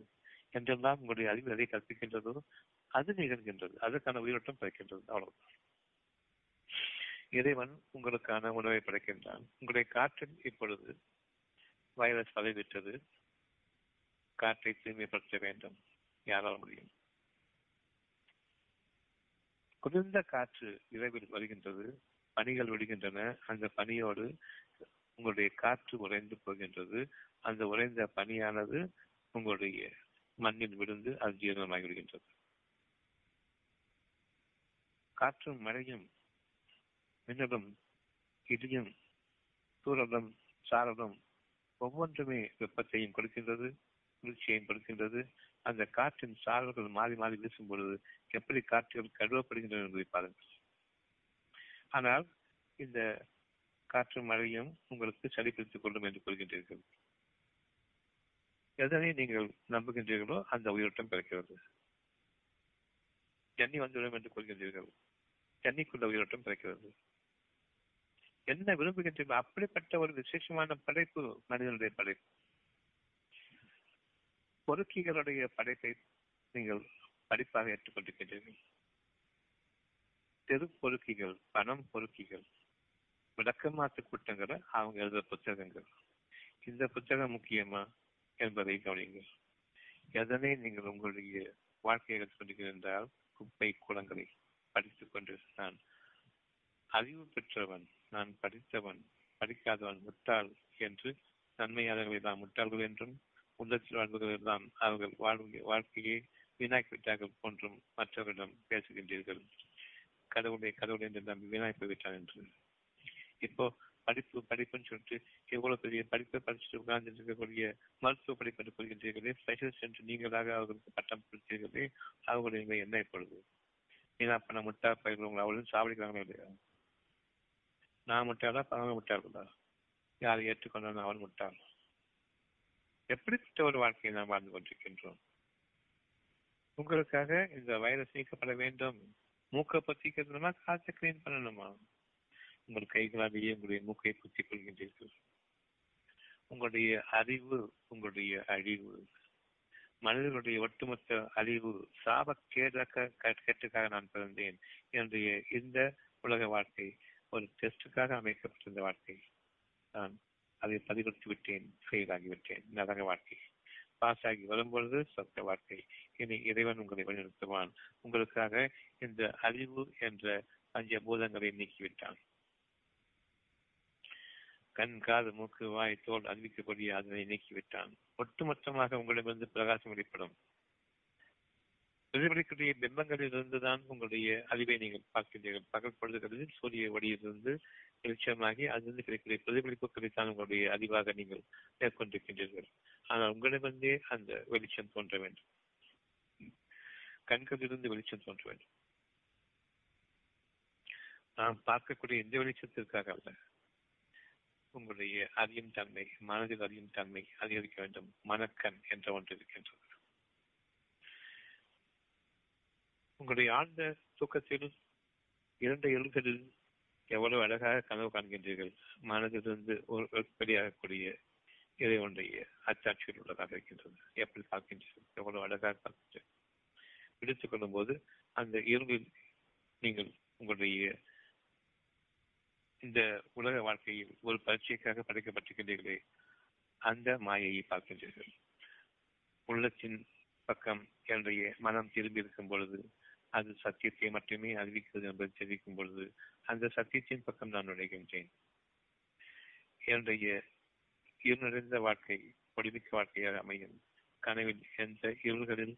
என்றெல்லாம் உங்களுடைய அறிவு எதை கற்பிக்கின்றதோ அது நிகழ்கின்றது. அதற்கான உயிரோட்டம் பிறக்கின்றது. அவ்வளவுதான் இறைவன் உங்களுக்கான உணவை படைக்கின்றான். உங்களுடைய காற்றில் இப்பொழுது வைரஸ் பதவிவிட்டது காற்றை தூய்மைப்படுத்த வேண்டும். யாரால் முடியும்? குளிர்ந்த காற்று இரவில் வருகின்றது. பனிகள் விடுகின்றன. அந்த பனியோடு உங்களுடைய காற்று உறைந்து போகின்றது. அந்த உறைந்த பனியானது உங்களுடைய மண்ணில் விழுந்து அது ஜீரணமாகி விடுகின்றது. காற்றும் மழையும் மின்னலும் இடியும் சூழலும் சாரலும் ஒவ்வொன்றுமே வெப்பத்தையும் கொடுக்கின்றது குளிர்ச்சியையும் கொடுக்கின்றது. அந்த காற்றின் சாரல்கள் மாறி மாறி வீசும் பொழுது எப்படி காற்றுகள் கழுவப்படுகின்றன என்பதை பாருங்கள். ஆனால் இந்த காற்று மழையும் உங்களுக்கு சளி பிடித்துக் கொள்ளும் என்று கூறுகின்றீர்கள் எதனை நீங்கள் நம்புகின்றீர்களோ அந்த உயிரோட்டம் பிறக்கிறது. ஜன்னி வந்துவிடும் என்று கூறுகின்றீர்கள் ஜன்னிக்குள்ள உயிரோட்டம் பிறக்கிறது. என்ன விரும்புகின்றீர்கள் அப்படிப்பட்ட ஒரு விசேஷமான படைப்பு மனிதனுடைய படைப்பு. பொறுக்கிகளுடைய படைப்பை நீங்கள் படிப்பாக ஏற்றுக்கொண்டிருக்கின்றீர்கள். தெரு பொறுக்கிகள் பணம் பொறுக்கிகள் விளக்கமாத்து கூட்டங்களை அவங்க எழுதுற புத்தகங்கள். இந்த புத்தகம் முக்கியமா என்பதை கவனிங்கள் எதனை நீங்கள் உங்களுடைய வாழ்க்கையை எடுத்துக்கொண்டிருக்கிறீர்கள் என்றால் குப்பை குளங்களை படித்துக் கொண்டு நான் அறிவு பெற்றவன் நான் படித்தவன் படிக்காதவன் முட்டாள் என்று நன்மையாளர்களை தான் முட்டாள்கள் என்றும் உள்ளத்தில் வாழ்பவர்கள் தான் அவர்கள் வாழ்க்கையை வீணாக்கிவிட்டார்கள் போன்றும் மற்றவர்களிடம் பேசுகின்றீர்கள். கடவுளை கடவுளை என்று நம்பி வீணாக்கி விட்டான் என்று. இப்போ படிப்பு படிப்புன்னு சொல்லிட்டு எவ்வளவு பெரிய படிப்பை படிச்சுட்டு உட்கார்ந்து இருக்கக்கூடிய மருத்துவ படிப்பு கொள்கின்றீர்களே ஸ்பெஷலிஸ்ட் என்று நீங்களாக அவர்களுக்கு பட்டம் கொடுத்தீர்களே அவர்களுடைய என்ன இப்பொழுது? வீணா பண்ண முட்டா பயிர்கள் அவளும் சாவடிக்கிறாங்களே இல்லையா? நான் முட்டாளா அவங்க முட்டாள்களா யாரை ஏற்றுக்கொண்டால் அவன் முட்டாள் எப்படிப்பட்ட ஒரு வாழ்க்கையை நாம் வாழ்ந்து கொண்டிருக்கின்றோம்? உங்களுக்காக இந்த வைரஸ் நீக்கப்பட வேண்டும். மூக்கை பத்திக்கிறதுனா காற்றை கிளீன் பண்ணணுமா? உங்கள் கைகளால் உங்களுடைய மூக்கை குத்திக் கொள்கின்றீர்கள். உங்களுடைய அறிவு உங்களுடைய அழிவு மனிதர்களுடைய ஒட்டுமொத்த அழிவு சாபக்கேடாக கேட்டுக்காக நான் பிறந்தேன். என்னுடைய இந்த உலக வாழ்க்கை ஒரு டெஸ்டுக்காக அமைக்கப்பட்டிருந்த வாழ்க்கை. நான் அதை பதிகொடுத்து விட்டேன் ஃபெயில் ஆகிவிட்டேன் நரக வாழ்க்கை. பாஸ் ஆகி வரும்பொழுது சொர்க்க வாழ்க்கை. இனி இறைவன் உங்களை வழிநடத்துவான். உங்களுக்காக இந்த அறிவு என்ற பஞ்ச பூதங்களை நீக்கிவிட்டான். கண் காது மூக்கு வாய் தோல் அறிவிக்கக்கூடிய அதனை நீக்கிவிட்டான். ஒட்டுமொத்தமாக உங்களிடமிருந்து பிரகாசம் வெளிப்படும். பிரதிபலிக்கக்கூடிய பிம்பங்களில் இருந்துதான் உங்களுடைய அறிவை நீங்கள் பார்க்கின்றீர்கள். பகல் பொழுதுகளில் சூரிய வழியிலிருந்து வெளிச்சமாகி அதிலிருந்து கிடைக்கிற பிரதிபலிப்புகளை தான் உங்களுடைய அறிவாக நீங்கள் மேற்கொண்டிருக்கின்றீர்கள். ஆனால் உங்களிடமிருந்தே அந்த வெளிச்சம் தோன்ற வேண்டும். கண்களிலிருந்து வெளிச்சம் தோன்ற வேண்டும். நாம் பார்க்கக்கூடிய எந்த வெளிச்சத்திற்காக அல்ல உங்களுடைய அறியும் தன்மை மனதில் அறியும் தன்மை அதிகரிக்க வேண்டும். மனக்கண் என்ற ஒன்று இருக்கின்றது. உங்களுடைய ஆழ்ந்த தூக்கத்தில் இரண்டு எழுகளில் எவ்வளவு அழகாக கனவு காண்கின்றீர்கள். மனதிலிருந்து ஒரு வெளியாகக்கூடிய இதை ஒன்றைய அச்சாட்சியில் உள்ளதாக இருக்கின்றது. எப்படி பார்க்கின்றீர்கள்? எவ்வளவு அழகாக பார்க்கின்றீர்கள்? எடுத்துக் கொள்ளும் போது அந்த இருளில் நீங்கள் உங்களுடைய இந்த உலக வாழ்க்கையில் ஒரு பரீட்சைக்காக படைக்கப்பட்டிருக்கின்றீர்களே அந்த மாயையை பார்க்கின்றீர்கள். உள்ளத்தின் பக்கம் என்னுடைய மனம் திரும்பி இருக்கும் பொழுது அது சத்தியத்தை மட்டுமே அறிவிக்கிறது என்பதை தெரிவிக்கும் பொழுது அந்த சத்தியத்தின் பக்கம் நான் நுழைகின்றேன். என்னுடைய இருநிறைந்த வாழ்க்கை ஒளிமிக்க வாழ்க்கையாக அமையும். கனவில் எந்த இருள்களில்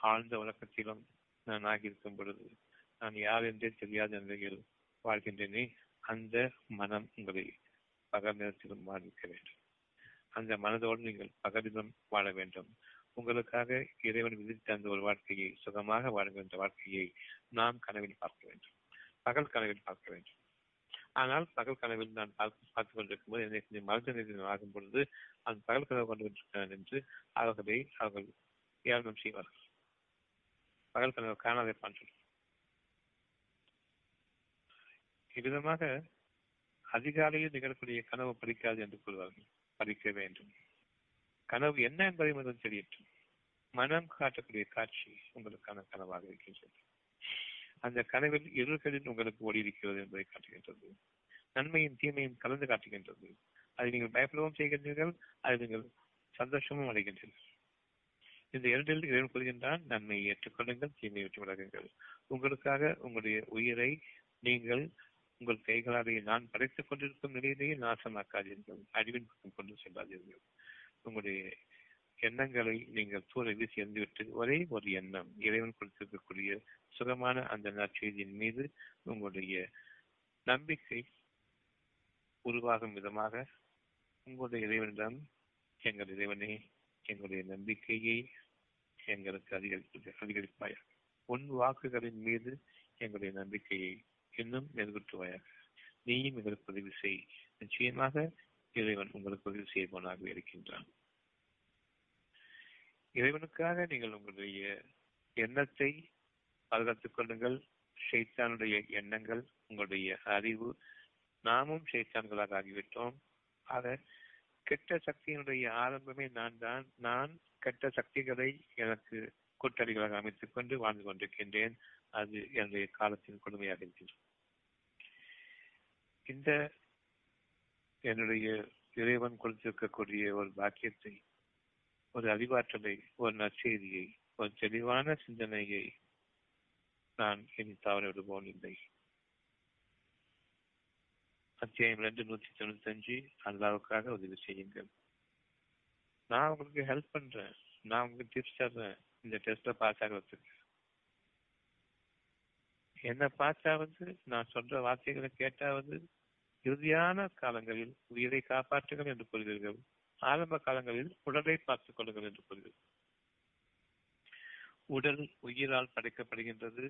ஆழ்ந்த உலகத்திலும் நான் ஆகியிருக்கும் பொழுது நான் யார் என்றே தெரியாத நிலையில் வாழ்கின்றேனே அந்த மனம் உங்களை பகல் நேரத்திலும் வாழ்விக்க வேண்டும். அந்த மனதோடு நீங்கள் பகலிலும் வாழ வேண்டும். உங்களுக்காக இறைவன் விதித்த அந்த ஒரு வாழ்க்கையை சுகமாக வாழ்கின்ற வாழ்க்கையை நாம் கனவில் பார்க்க வேண்டும். பகல் கனவில் பார்க்க வேண்டும். ஆனால் பகல் கனவில் நான் பார்த்து பார்த்துக் கொண்டிருக்கும் போது என்னை மருத்துவ நிலையம் ஆகும் பொழுது அந்த பகல் கனவு கொண்டு கொண்டிருக்கிறான் என்று அவர்களை அவர்கள் ஏளனம் செய்வார்கள். பகல் கனவு காணாதே பான் இவ்விதமாக அதிகாலையில் நிகழக்கூடிய கனவு படிக்காது என்று கூறுவார்கள். படிக்க வேண்டும். கனவு என்ன என்பதை முதல் தெரியட்டும் மனம் காட்டக்கூடிய காட்சி உங்களுக்கான கனவாக இருக்கின்றது. அந்த கனவில் இருள்களில் உங்களுக்கு ஒளி இருக்கிறது என்பதை காட்டுகின்றது. நன்மையும் தீமையும் கலந்து காட்டுகின்றது. அதை நீங்கள் பயப்படவும் செய்கின்றீர்கள். அதை நீங்கள் சந்தோஷமும் அடைகின்றீர்கள். இந்த இரண்டில் இறைவன் கூறுகின்றான் நன்மையை ஏற்றுக்கொள்ளுங்கள் தீமையை விட்டு விலகுங்கள். உங்களுக்காக உங்களுடைய உயிரை நீங்கள் உங்கள் கைகளாலேயே நான் படைத்துக் கொண்டிருக்கும் நிலையிலேயே நாசமாக்காதீர்கள். அழிவின் பக்கம் கொண்டு செல்லாதீர்கள். உங்களுடைய எண்ணங்களை நீங்கள் தூர வீசி ஒரே ஒரு எண்ணம் இறைவன் கொடுத்திருக்கக்கூடிய சுகமான அந்த நற்செய்தியின் மீது உங்களுடைய நம்பிக்கை உருவாகும் விதமாக உங்களுடைய இறைவனிடம் எங்கள் இறைவனே எங்களுடைய நம்பிக்கையை எங்களுக்கு அதிகரிப்பு அதிகரிப்பாயாக. உன் வாக்குகளின் மீது எங்களுடைய நம்பிக்கையை இன்னும் மெருகூட்டுவாயாக. நீயும் எங்களுக்கு உதவி செய். நிச்சயமாக இறைவன் உங்களுக்கு உதவி செய்வனாக இருக்கின்றான். இறைவனுக்காக நீங்கள் உங்களுடைய எண்ணத்தை பாதுகாத்துக் கொள்ளுங்கள். ஷைத்தானுடைய எண்ணங்கள் உங்களுடைய அறிவு நாமும் ஷைத்தான்களாக ஆகிவிட்டோம். ஆக கெட்ட சக்தியினுடைய ஆரம்பமே நான் தான். நான் கெட்ட சக்திகளை எனக்கு கூட்டாளிகளாக அமைத்துக் கொண்டு வாழ்ந்து கொண்டிருக்கின்றேன். அது என்னுடைய காலத்தின் கொடுமையாக இருக்கின்றது. இந்த என்னுடைய இறைவன் கொடுத்திருக்கக்கூடிய ஒரு பாக்கியத்தை ஒரு அறிவாற்றலை ஒரு நற்செய்தியை ஒரு தெளிவான சிந்தனையை நான் இனி தவற விடுவோம் இல்லை. அத்தியாயம் ரெண்டு நூத்தி தொண்ணூத்தி அஞ்சு அல்லாவுக்காக உதவி செய்யுங்கள். நான் உங்களுக்கு ஹெல்ப் பண்றேன். நான் உங்களுக்கு டிப்ஸ் தர்றேன். இந்த டெஸ்ட்ல பாஸ் ஆகிறதுக்கு. என்ன பார்த்தாவது நான் சொல்ற வார்த்தைகளை கேட்டாவது இறுதியான காலங்களில் உயிரை காப்பாற்றுங்கள் என்று கூறுவீர்கள். ஆரம்ப காலங்களில் உடலை பார்த்துக் கொள்ளுங்கள் என்று கூறுகிறீர்கள் உடல் உயிரால் படைக்கப்படுகின்றது.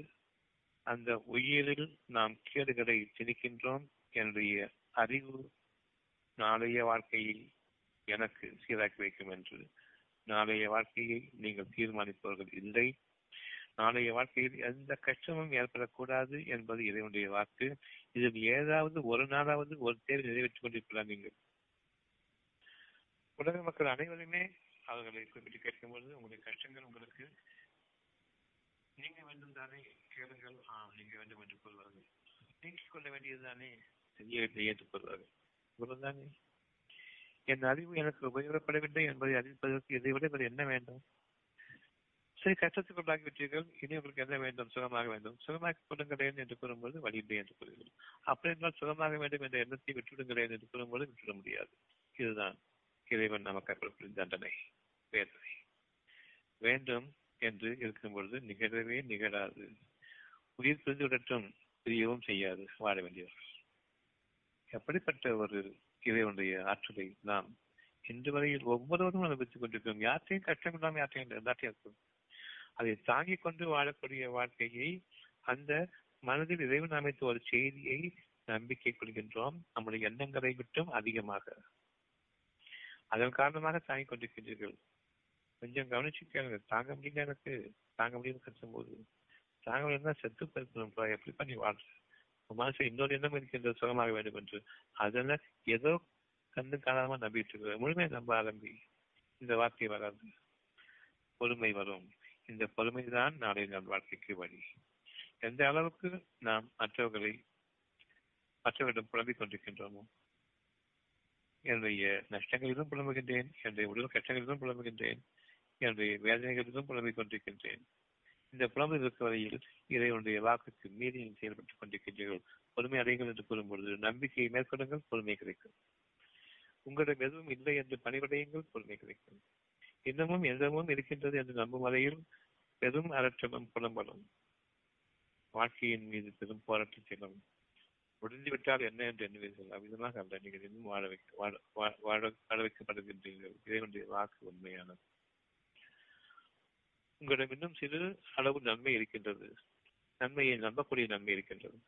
அந்த உயிரில் நாம் கேடுகளை திணிக்கின்றோம் என்னுடைய அறிவு நாளைய வாழ்க்கையை எனக்கு சீராக்கி வைக்கும் என்று நாளைய வாழ்க்கையை நீங்கள் தீர்மானிப்பவர்கள் இல்லை. நாளைய வாழ்க்கையில் எந்த கஷ்டமும் ஏற்படக்கூடாது என்பது இறைவனுடைய வாக்கு. இதில் ஏதாவது ஒரு நாளாவது ஒரு தேர்வு நிறைவேற்றிக் கொண்டிருக்கலாம் நீங்கள்? உலக மக்கள் அனைவருமே அவர்களை குறிப்பிட்டு கேட்கும் பொழுது உங்களுடைய கஷ்டங்கள் உங்களுக்கு நீங்க வேண்டும் தானே கேளுங்கள். ஆ நீங்க வேண்டும் என்று கூறுவார்கள். நீக்கிக் கொள்ள வேண்டியதுதானே தெரியவில்லை என்று கூறுவார்கள். இவ்வளவுதானே என் அறிவு எனக்கு உபயோகப்படவில்லை என்பதை அறிவிப்பதற்கு இதை விட என்ன வேண்டும்? சரி கஷ்டத்துக்குள்ளாகி விட்டீர்கள். இனி உங்களுக்கு என்ன வேண்டும்? சுகமாக வேண்டும். சுகமாக்கி கொள்ளுங்களேன் என்று கூறும்போது வழி இல்லை என்று கூறுகிறோம் அப்படி என்றால் சுகமாக வேண்டும் என்ற எண்ணத்தை விட்டுவிடுங்களேன் என்று கூறும்போது விட்டுவிட முடியாது. இதுதான் இறைவன் நமக்கு தண்டனை. வேதனை. வேண்டும் என்று இருக்கும் பொழுது நிகழவே நிகழாது. உயிர் பிரிந்து விடட்டும் பிரியவும் செய்யாது. வாழ வேண்டியவர்கள் எப்படிப்பட்ட ஒரு இறைவனுடைய ஆற்றலை நாம் இன்று வரையில் ஒவ்வொருவரும் அனுபவித்துக் கொண்டிருக்கிறோம். யார்த்தையும் கஷ்டம் இல்லாமல் யார்த்தையும் எல்லாத்தையும் இருக்கும் அதை தாங்கிக் கொண்டு வாழக்கூடிய வாழ்க்கையை அந்த மனதில் இறைவன் அமைத்த ஒரு செய்தியை நம்பிக்கை கொள்கின்றோம். நம்முடைய எண்ணங்களை விட்டும் அதிகமாக. அதன் காரணமாக தாங்கிக் கொண்டிருக்கின்றீர்கள். கொஞ்சம் கவனிச்சு கேளுங்க. தாங்க முடியல எனக்கு. தாங்க முடியும் கத்தும் போது தாங்க முடியல செத்து போயிருக்கணும் எப்படி பண்ணி வாழ்ற? மனசு இன்னொரு எண்ணம் இருக்கின்ற சுகமாக வேண்டும் என்று. அதெல்லாம் ஏதோ கண்ணு காரணமா நம்பிட்டு இருக்கிற முழுமையை நம்ப ஆரம்பி. இந்த வார்த்தை வராது. பொறுமை வரும். இந்த பொறுமை தான் நாளை நம் வாழ்க்கைக்கு வழி. எந்த அளவுக்கு நாம் மற்றவர்களை மற்றவர்களிடம் புலம்பிக் கொண்டிருக்கின்றோமோ என்னுடைய நஷ்டங்களிலும் புலம்புகின்றேன் என்னுடைய உடல் கஷ்டங்களிலும் புலம்புகின்றேன் என்னுடைய வேதனைகளிலும் புலம்பிக் கொண்டிருக்கின்றேன். இந்த புலம்பு இருக்கும் வரையில் இறைவனுடைய வாக்குக்கு மீறி செயல்பட்டுக் கொண்டிருக்கின்றீர்கள். பொறுமை அடையுங்கள் என்று கூறும்பொழுது நம்பிக்கையை மேற்கொள்ளுங்கள் பொறுமை கிடைக்கும். உங்களிடம் எதுவும் இல்லை என்று பணிபடையுங்கள் பொறுமை கிடைக்கும். இன்னமும் எந்தமும் இருக்கின்றது என்று நம்பும் வரையில் பெரும் அரற்றமும் புலம்பலும். வாழ்க்கையின் மீது பெரும் போராட்டம் முடிந்துவிட்டால் என்ன என்று எண்ணுவீர்கள்? அவ்விதமாக அல்ல நீங்கள் இன்னும் வாழ வைக்க வாழ வாழ வைக்கப்படுகின்றீர்கள். இதனுடைய வாக்கு உண்மையானது. உங்களிடம் இன்னும் சிறு அளவு நன்மை இருக்கின்றது. நன்மையை நம்பக்கூடிய நன்மை இருக்கின்றது.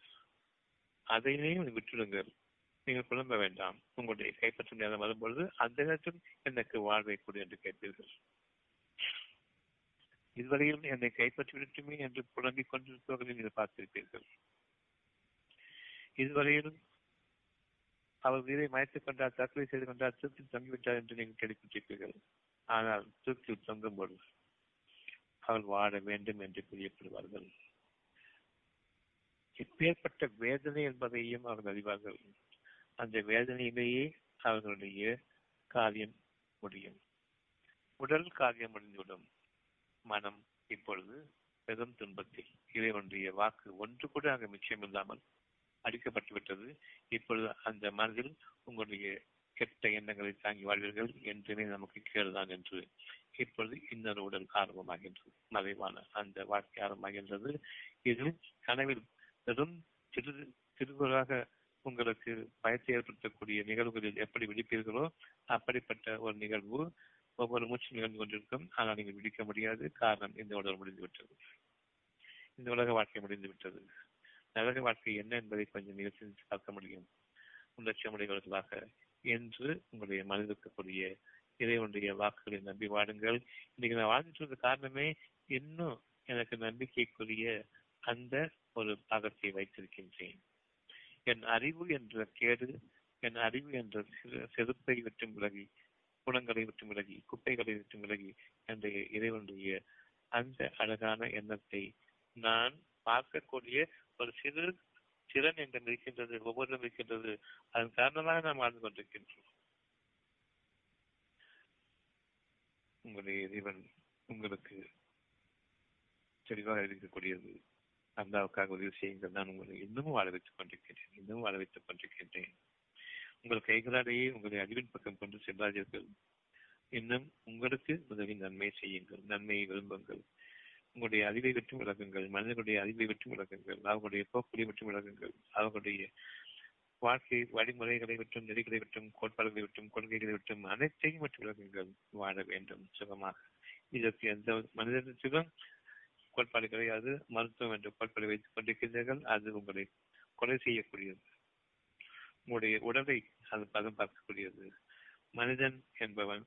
அதையே விட்டுடுங்கள். நீங்கள் குழம்ப வேண்டாம். உங்களுடைய கைப்பற்ற நேரம் வரும்பொழுது அந்த நேரத்தில் எனக்கு வாழ்வை கொடு என்று கேட்பீர்கள். இதுவரையில் என்னை கைப்பற்றி என்று புலம்பிக் கொண்டிருப்பவர்களை நீங்கள் பார்த்திருப்பீர்கள். இதுவரையிலும் அவர் உயிரை மயத்துக் கொண்டார் தற்கொலை செய்து கொண்டார் தூக்கில் தங்கிவிட்டார் என்று நீங்கள் கேள்விப்பட்டிருப்பீர்கள். ஆனால் தூக்கில் தொங்கும் போது அவர் வாழ வேண்டும் என்று பிரியப்படுவார்கள். இப்பேற்பட்ட வேதனை என்பதையும் அவர்கள் அறிவார்கள். அந்த வேதனையிலேயே அவர்களுடைய காரியம் முடியும். உடல் காரியம் முடிந்துவிடும். மனம் இப்பொழுது பெரும் துன்பத்தில். இறைவனுடைய வாக்கு ஒன்று கூட அங்கு மிச்சம் இல்லாமல் அடிக்கப்பட்டு விட்டது. இப்பொழுது அந்த மனதில் உங்களுடைய கெட்ட எண்ணங்களை தாங்கி வாழ்வீர்கள் என்றுமே நமக்கு கேடுதான் என்று. இப்பொழுது இன்னொரு உடல் ஆரம்பமாகின்றது. மறைவான அந்த வாழ்க்கை ஆரம்பமாகின்றது. இதில் கனவில் பெரும் சிறு சிறுவராக உங்களுக்கு பயத்தை ஏற்படுத்தக்கூடிய நிகழ்வுகளில் எப்படி விழிப்பீர்களோ அப்படிப்பட்ட ஒரு நிகழ்வு ஒவ்வொரு மூச்சும் நிகழ்ந்து கொண்டிருக்கும். ஆனால் நீங்கள் விடிக்க முடியாது. காரணம் இந்த உலகம் முடிந்து விட்டது இந்த உலக வாழ்க்கை முடிந்து விட்டது நரக வாழ்க்கை என்ன என்பதை கொஞ்சம் நிகழ்ச்சி பார்க்க முடியும். உடையவர்களாக என்று உங்களுடைய மனதிற்கக்கூடிய இறைவனுடைய வாக்குகளை நம்பி வாடுங்கள். இன்னைக்கு நான் வாழ்ந்துட்டு காரணமே இன்னும் எனக்கு நம்பிக்கைக்குரிய அந்த ஒரு பாகத்தை வைத்திருக்கின்றேன். என் அறிவு என்ற கேடு என் அறிவு என்ற செருப்பை விட்டு விலகி குணங்களை விட்டு விலகி குப்பைகளை விட்டு விலகி என்ற இறைவனுடைய அந்த அழகான எண்ணத்தை நான் பார்க்கக்கூடிய ஒரு சிறு திறன் என்று இருக்கின்றது ஒவ்வொருவரும் இருக்கின்றது. அதன் காரணமாக நாம் வாழ்ந்து கொண்டிருக்கின்றோம். உங்களுடைய இறைவன் உங்களுக்கு தெளிவாக இருக்கக்கூடியது. அல்லாவுக்காக உதவி செய்யுங்கள். நான் உங்களை இன்னமும் வாழ வைத்துக் கொண்டிருக்கின்றேன் இன்னமும் வாழ வைத்துக் கொண்டிருக்கின்றேன். உங்கள் கைகளாலேயே உங்களை அறிவின் பக்கம் கொண்டு செல்லாதீர்கள். இன்னும் உங்களுக்கு முதலில் நன்மை செய்யுங்கள். நன்மையை விரும்புங்கள். உங்களுடைய அறிவை விட்டு விலகுங்கள். மனிதர்களுடைய அறிவை விட்டு விளக்குங்கள் அவர்களுடைய போக்குகளை விட்டு விளக்குங்கள் அவர்களுடைய வாழ்க்கை வழிமுறைகளை விட்டும் நெறிகளை விட்டும் கோட்பாடுகளை விட்டும் கொள்கைகளை விட்டும் அனைத்தையும் விட்டு விளக்குங்கள் வாழ வேண்டும். சுகமாக. இதற்கு எந்த மனிதத்திலும் கோட்பாடு கிடையாது. மருத்துவம் என்ற கோட்பாடு வைத்துக் கொண்டிருக்கின்றீர்கள். அது உங்களை கொலை செய்யக்கூடியது. உடைய உடலை அது பதம் பார்க்கக்கூடியது மனிதன் என்பவன்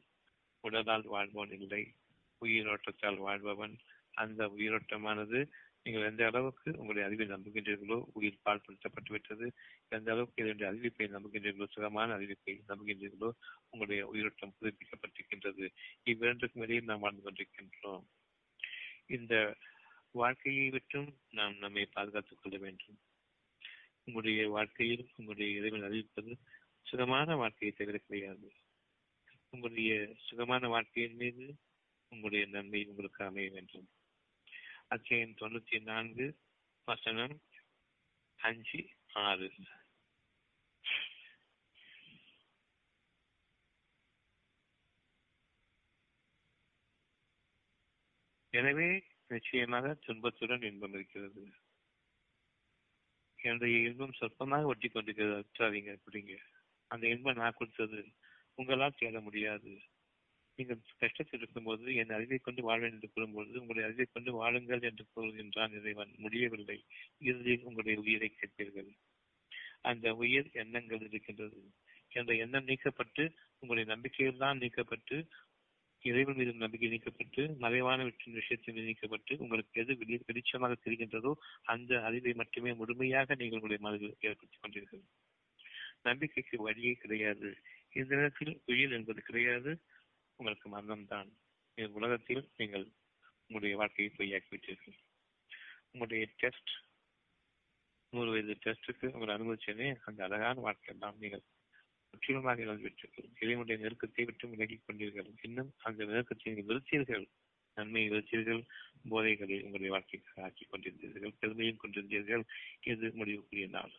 உடலால் வாழ்பவன் இல்லை. உயிரோட்டத்தால் வாழ்பவன். அந்த உயிரோட்டமானது நீங்கள் எந்த அளவுக்கு உங்களுடைய அறிவை நம்புகின்றீர்களோ உயிர் பால்படுத்தப்பட்டு விட்டது. எந்த அளவுக்கு இதனுடைய அறிவிப்பை நம்புகின்றீர்களோ சுகமான அறிவிப்பை நம்புகின்றீர்களோ உங்களுடைய உயிரோட்டம் புதுப்பிக்கப்பட்டிருக்கின்றது. இவ்விரண்டுக்கும் இடையில் நாம் வாழ்ந்து கொண்டிருக்கின்றோம். இந்த வாழ்க்கையை விட்டும் நாம் நம்மை பாதுகாத்துக் கொள்ள வேண்டும். உங்களுடைய வாழ்க்கையில் உங்களுடைய இறைவன் அறிவிப்பது சுகமான வாழ்க்கையை தவிர கிடையாது. உங்களுடைய சுகமான வாழ்க்கையின் மீது உங்களுடைய நன்மை உங்களுக்கு அமைய வேண்டும். அத்தியாயம் தொண்ணூத்தி நான்கு வசனம் அஞ்சு ஆறு. எனவே நிச்சயமாக துன்பத்துடன் இன்பம் இருக்கிறது. என்னுடைய இன்பம் சொற்பமாக ஒட்டி கொண்டிருக்கிறது அற்றாதீங்க அப்படிங்க அந்த இன்பம் நான் கொடுத்தது உங்களால் தேட முடியாது. நீங்கள் கஷ்டத்தில் இருக்கும்போது என் அறிவை கொண்டு வாழ்வேன் என்று கூறும்போது உங்களை அறிவை கொண்டு வாழுங்கள் என்று கூறுகின்றான் இறைவன். முடியவில்லை. இறுதியில் உங்களுடைய உயிரை கேட்பீர்கள். அந்த உயிர் எண்ணங்கள் இருக்கின்றது. என்ற எண்ணம் நீக்கப்பட்டு உங்களுடைய நம்பிக்கையில் தான் நீக்கப்பட்டு இறைவன் மீது நம்பிக்கை நீக்கப்பட்டு மறைவான விஷயத்தில் நீக்கப்பட்டு உங்களுக்கு எது வெளி வெளிச்சமாக தெரிகின்றதோ அந்த அறிவை மட்டுமே முழுமையாக நீங்கள் உங்களுடைய மனதில் ஏற்படுத்திக் கொண்டீர்கள் நம்பிக்கைக்கு வழியே கிடையாது. இந்த நேரத்தில் உயிர் என்பது கிடையாது. உங்களுக்கு மரணம் தான் உலகத்தில் நீங்கள் உங்களுடைய வாழ்க்கையை பொய்யாக்கிவிட்டீர்கள். உங்களுடைய டெஸ்ட் நூறு வயது டெஸ்டுக்கு உங்களை அனுமதிச்சதே அந்த அழகான வாழ்க்கை தான் நீங்கள் முற்றிலுமாக இழந்துவிட்டீர்கள் இறைவனுடைய நெருக்கத்தை விட்டு விலகிக் கொண்டீர்கள். இன்னும் அந்த நெருக்கத்தை நீங்கள் வெறுத்தீர்கள் நன்மையை வெறுத்தீர்கள் போதைகளை உங்களுடைய வாழ்க்கைக்காக ஆக்கிக் கொண்டிருந்தீர்கள் பெருமையும் கொண்டிருந்தீர்கள். இது முடிவுக்குரிய நாள்.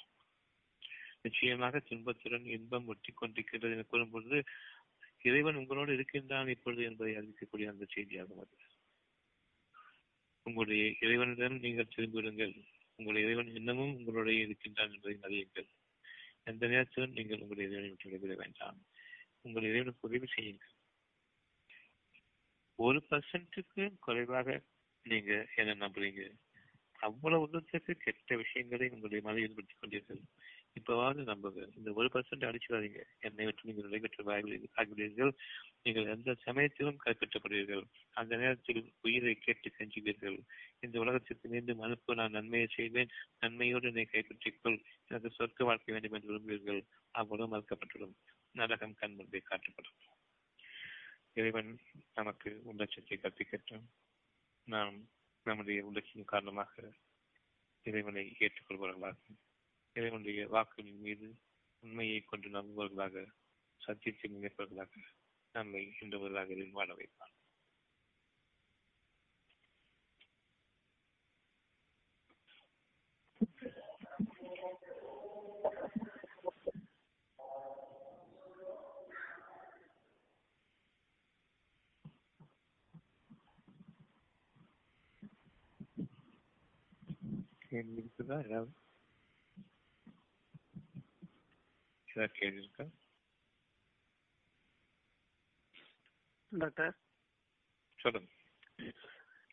நிச்சயமாக துன்பத்துடன் இன்பம் ஒட்டி கொண்டிருக்கிறது என கூறும்பொழுது இறைவன் உங்களோடு இருக்கின்றான் இப்பொழுது என்பதை அறிவிக்கக்கூடிய அந்த செய்தியாகும் அது. உங்களுடைய இறைவனிடம் நீங்கள் திரும்பிவிடுங்கள். உங்களுடைய இறைவன் இன்னமும் உங்களுடைய இருக்கின்றான் என்பதை அறியுங்கள். எந்த நேரத்திலும் நீங்கள் உங்கள் இறைவனை விட்டு விடைபெற வேண்டாம். உங்கள் இறைவனுக்கு உதவி செய்யுங்கள். ஒரு பர்சன்ட்டுக்கு குறைவாக நீங்க என்ன நம்புறீங்க. அவ்வளவு உள்ளத்துக்கு கெட்ட விஷயங்களை உங்களுடைய மனதில் ஈடுபடுத்திக் கொண்டீர்கள். இப்பவாவது நம்புங்க இந்த ஒரு பர்சன்ட் அடிச்சுக்காதீங்க. என்னை விட்டு நீங்கள் நடைபெற்ற ஆகிவிடுவீர்கள் நீங்கள் எந்த சமயத்திலும் கைப்பற்றப்படுவீர்கள் அந்த நேரத்தில் உயிரை கேட்டு கெஞ்சுவீர்கள். இந்த உலகத்திற்கு மீண்டும் அனுப்ப நான் நன்மையை செய்வேன். நன்மையோடு என்னை கைப்பற்றிக்கொள். எனக்கு சொர்க்க வாழ்க்கை வேண்டும் என்று விரும்புவீர்கள். அவ்வளவு மறுக்கப்பட்டுவிடும். நரகம் கண் முன்பே காட்டப்படும். இறைவன் நமக்கு உள்ளட்சத்தை கற்பிக்கட்டும். நாம் நம்முடைய உள்ளட்சியின் காரணமாக இறைவனை ஏற்றுக்கொள்பவர்களாகும் இறைவனுடைய வாக்குகளின் மீது உண்மையை கொண்டு நம்புவர்களாக சத்தியத்தை நினைப்பவர்களாக நம்மை இன்றவர்களாக வாழ வைப்பார் கேள்வி இருக்குதா? ஏதாவது கேள்வி இருக்கா டாக்டர்? சொல்லுங்க.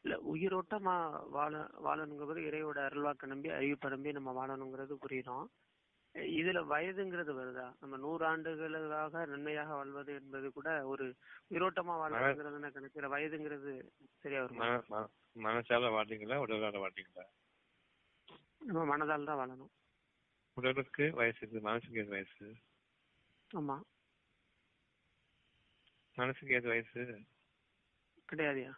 இல்ல உயிரோட்டமா வாழ வாழணுங்கிறது இறையோட அருள்வாக்க நம்பி அறிவிப்பை நம்பி நம்ம வாழணுங்கிறது புரியுறோம். இதுல வயதுங்கிறது வருதா? நம்ம நூறு ஆண்டுகளுக்காக நன்மையாக வாழ்வது என்பது கூட ஒரு உயிரோட்டமா வாழ்றதுங்கிறது கணக்குற வயதுங்கிறது சரியா வருமா? மன- மன- மனசால வாடுறீங்களா உடலால வாடுறீங்களா நம்ம மனதால் தான் வாழணும். உடலுக்கு வயசு இருக்கு மனசுக்கு ஏது வயசு? ஆமா. மனசுக்கு ஏது வயசு? கிடையாதுயா.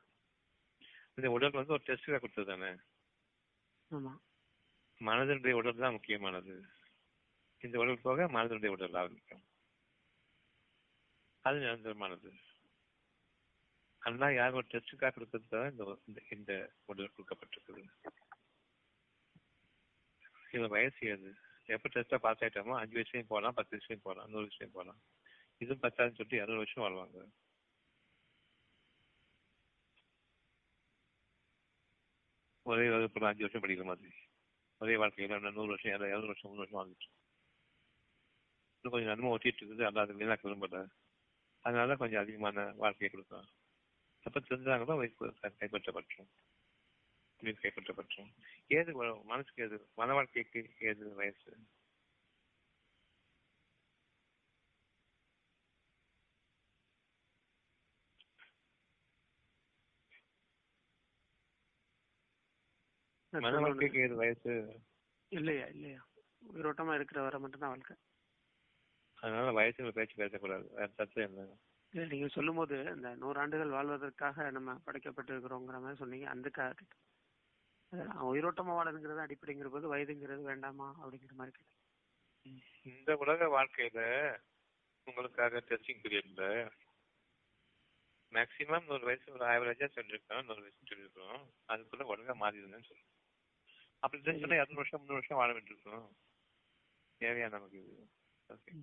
இந்த உடல் வந்து ஒரு டெஸ்ட்ல கொடுத்தது தானே? ஆமா. மனதனுடைய உடல் தான் முக்கியமானது. இந்த உடல் போக மனதனுடைய உடல் ஆரம்பிக்கும் அது நிரந்தரமானது. அல்லா யார் ஒரு டெஸ்டுக்காக தான் இந்த இந்த- உடல் கொடுக்கப்பட்டிருக்குது. இது வயசு ஏது? எப்போ டெஸ்ட்டை பாஸ் ஆகிட்டோமோ அஞ்சு வயசுலயும் போகலாம் பத்து வருஷம் போகலாம் நூறு வருஷம் போகலாம் இதுவும் பத்தாதுன்னு சொல்லிட்டு இரநூறு வருஷம் வாழ்வாங்க. ஒரே வகுப்பு அஞ்சு வருஷம் படிக்கிற மாதிரி. ஒரே வாழ்க்கையில் நூறு வருஷம் இரநூறு வருஷம் முந்நூறு வருஷம் வாழ்ந்துட்டு இன்னும் கொஞ்சம் நன்மை ஒட்டிட்டு இருக்குது அல்லாத வீணாக்க விரும்பல. அதனால கொஞ்சம் அதிகமான வாழ்க்கையை கொடுக்கலாம். அப்ப தெரிஞ்சாங்களோ கைப்பற்றப்பட்டோம் உயிர் கைப்பற்றப்பட்டோம் ஏது மனசுக்கு ஏது மன வாழ்க்கைக்கு ஏது வயசு? மன வாழ்க்கைக்கு ஏது வயசு? இல்லையா இல்லையா. உயிரோட்டமா இருக்கிற வரை மட்டும்தான் வாழ்க்கை. அதனால வயசு பேச்சு பேசக்கூடாது. வேற தத்து என்ன? நீங்க சொல்லும்போது இந்த நூறாண்டுகள் வாழ்வதற்காக நம்ம படைக்கப்பட்டிருக்கிறோங்கிற மாதிரி சொன்னீங்க. அந்த கா- அது உயிரோட்டமா வாழணுங்கிறது அடிப்படைங்கிற போது வயதுங்கிறது வேண்டாமா அப்படிங்கிற மாதிரி. இந்த உலக வாழ்க்கையில உங்களுக்காக டெஸ்டிங் பீரியட்ல மேக்சிமம் நூறு வயசு ஒரு ஆவரேஜா சொல்லிருக்கோம் நூறு வயசு சொல்லிருக்கோம் அதுக்குள்ள ஒழுங்கா மாறிடுங்கன்னு சொல்லுவோம் அப்படி சொன்னா இரநூறு வருஷம் முந்நூறு வருஷம் வாழ வேண்டியிருக்கோம். தேவையா நமக்கு இது? ஓகே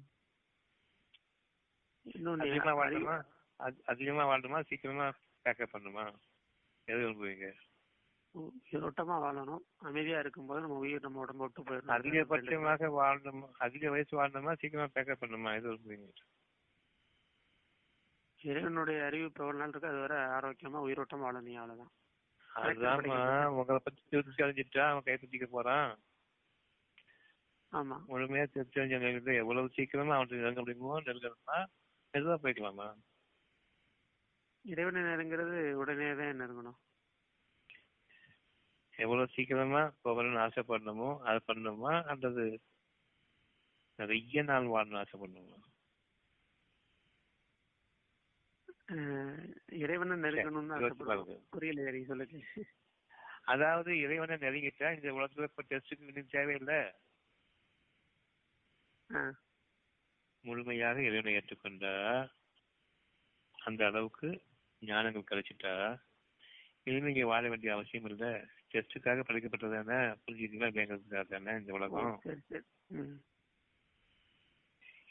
அதிகமா வாழணுமா? அதி- அதிகமா வாழணுமா? சீக்கிரமா பேக்கப் பண்ணுமா எது விரும்புவீங்க? உயிரோட்டமா வாழணும். அமைதியா இருக்கும்போது நம்ம உயிர் நம்ம உடம்பு விட்டு போயிடணும். அதிகபட்சமாக வாழணுமா? அதிக வயசு வாழணுமா? சீக்கிரமா பேக்கப் பண்ணுமா விரும்புவீங்க இறைவனுடைய அறிவிப்பு எவ்வளவு நாள் இருக்கு? அது வரை ஆரோக்கியமா உயிரோட்டமா வாழணும் அவ்வளவுதான். அதுதான்மா. உங்களை பத்தி திருப்தி அடைஞ்சிட்டா அவன் கைப்பற்றிக்க போறான். ஆமா. முழுமையா திருப்தி அடைஞ்ச நிலையில எவ்வளவு சீக்கிரமா அவனுக்கு நெருங்க முடியுமோ நெருங்கணும்னா மெதுவா போய்க்கலாமா? இறைவனை நெருங்கிறது உடனே தான் நெருங்கணும். எவ்வளவு சீக்கிரமா போகணும்னு ஆசைப்படணுமோ அதை பண்ணணுமா? அல்லது நிறைய நாள் வாழணும்னு ஆசைப்படணுமா? இறைவனை நெருங்கணும்னு. புரியல சொல்லுங்க அதாவது இறைவனை நெருங்கிட்டா இந்த உலகத்துல இப்ப டெஸ்ட்டுக்கு இன்னும் தேவையில்லை. முழுமையாக இறைவனை ஏற்றுக்கொண்டா அந்த அளவுக்கு ஞானங்கள் கிடைச்சிட்டா இனிமே இங்க வாழ வேண்டிய அவசியம் இல்ல. டெஸ்ட்டுக்காக படிக்கப்பட்டதானே புரிஞ்சுக்கலாம் வேங்கிறதுக்காக தானே இந்த உலகம்?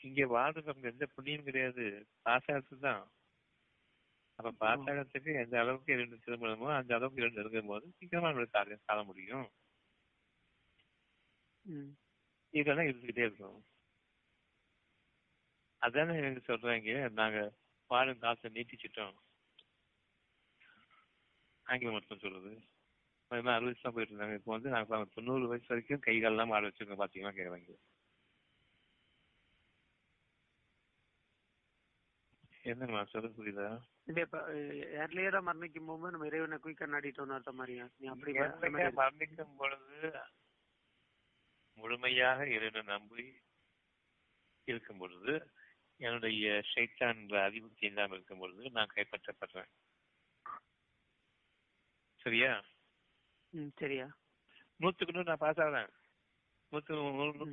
இங்க வாழ்றது நமக்கு எந்த புண்ணியம் கிடையாது. பாசாரத்து தான். அப்ப பாசாரத்துக்கு எந்த அளவுக்கு இரண்டு திருமணமோ அந்த அளவுக்கு இரண்டு இருக்கும் போது சீக்கிரமா நம்மளுக்கு காரியம் காண முடியும். இதெல்லாம் இருந்துகிட்டே இருக்கும். அதானே எனக்கு சொல்றாங்க நாங்க வாழும் காசை நீட்டிச்சிட்டோம். ஆங்கிலம் மட்டும் சொல்லுது அதெல்லாம் அறுபது தான் போயிட்டு இருந்தாங்க இப்போ வந்து நாங்க பாருங்க, தொண்ணூறு வயசு வரைக்கும் கை காலெல்லாம் ஆட வச்சிருக்கோம் பாத்தீங்கன்னா கேக்குறாங்க என்னம்மா சொல்ல புரியுதா இல்ல இப்ப ஏர்லியரா மரணிக்கும் போது நம்ம இறைவனை குயிக்கா நாடிட்டோம்னு அர்த்தம் மாதிரியா நீ அப்படி மரணிக்கும் பொழுது முழுமையாக இறைவனை நம்பி இருக்கும் பொழுது என்னுடைய என்ற அறிவு தீண்டாமல் இருக்கும் பொழுது நான் கைப்பற்றப்படுறேன். சரியா? ம் சரியா. நூத்துக்கு நூறு நான் பாஸ் ஆகிறேன் நூத்துக்கு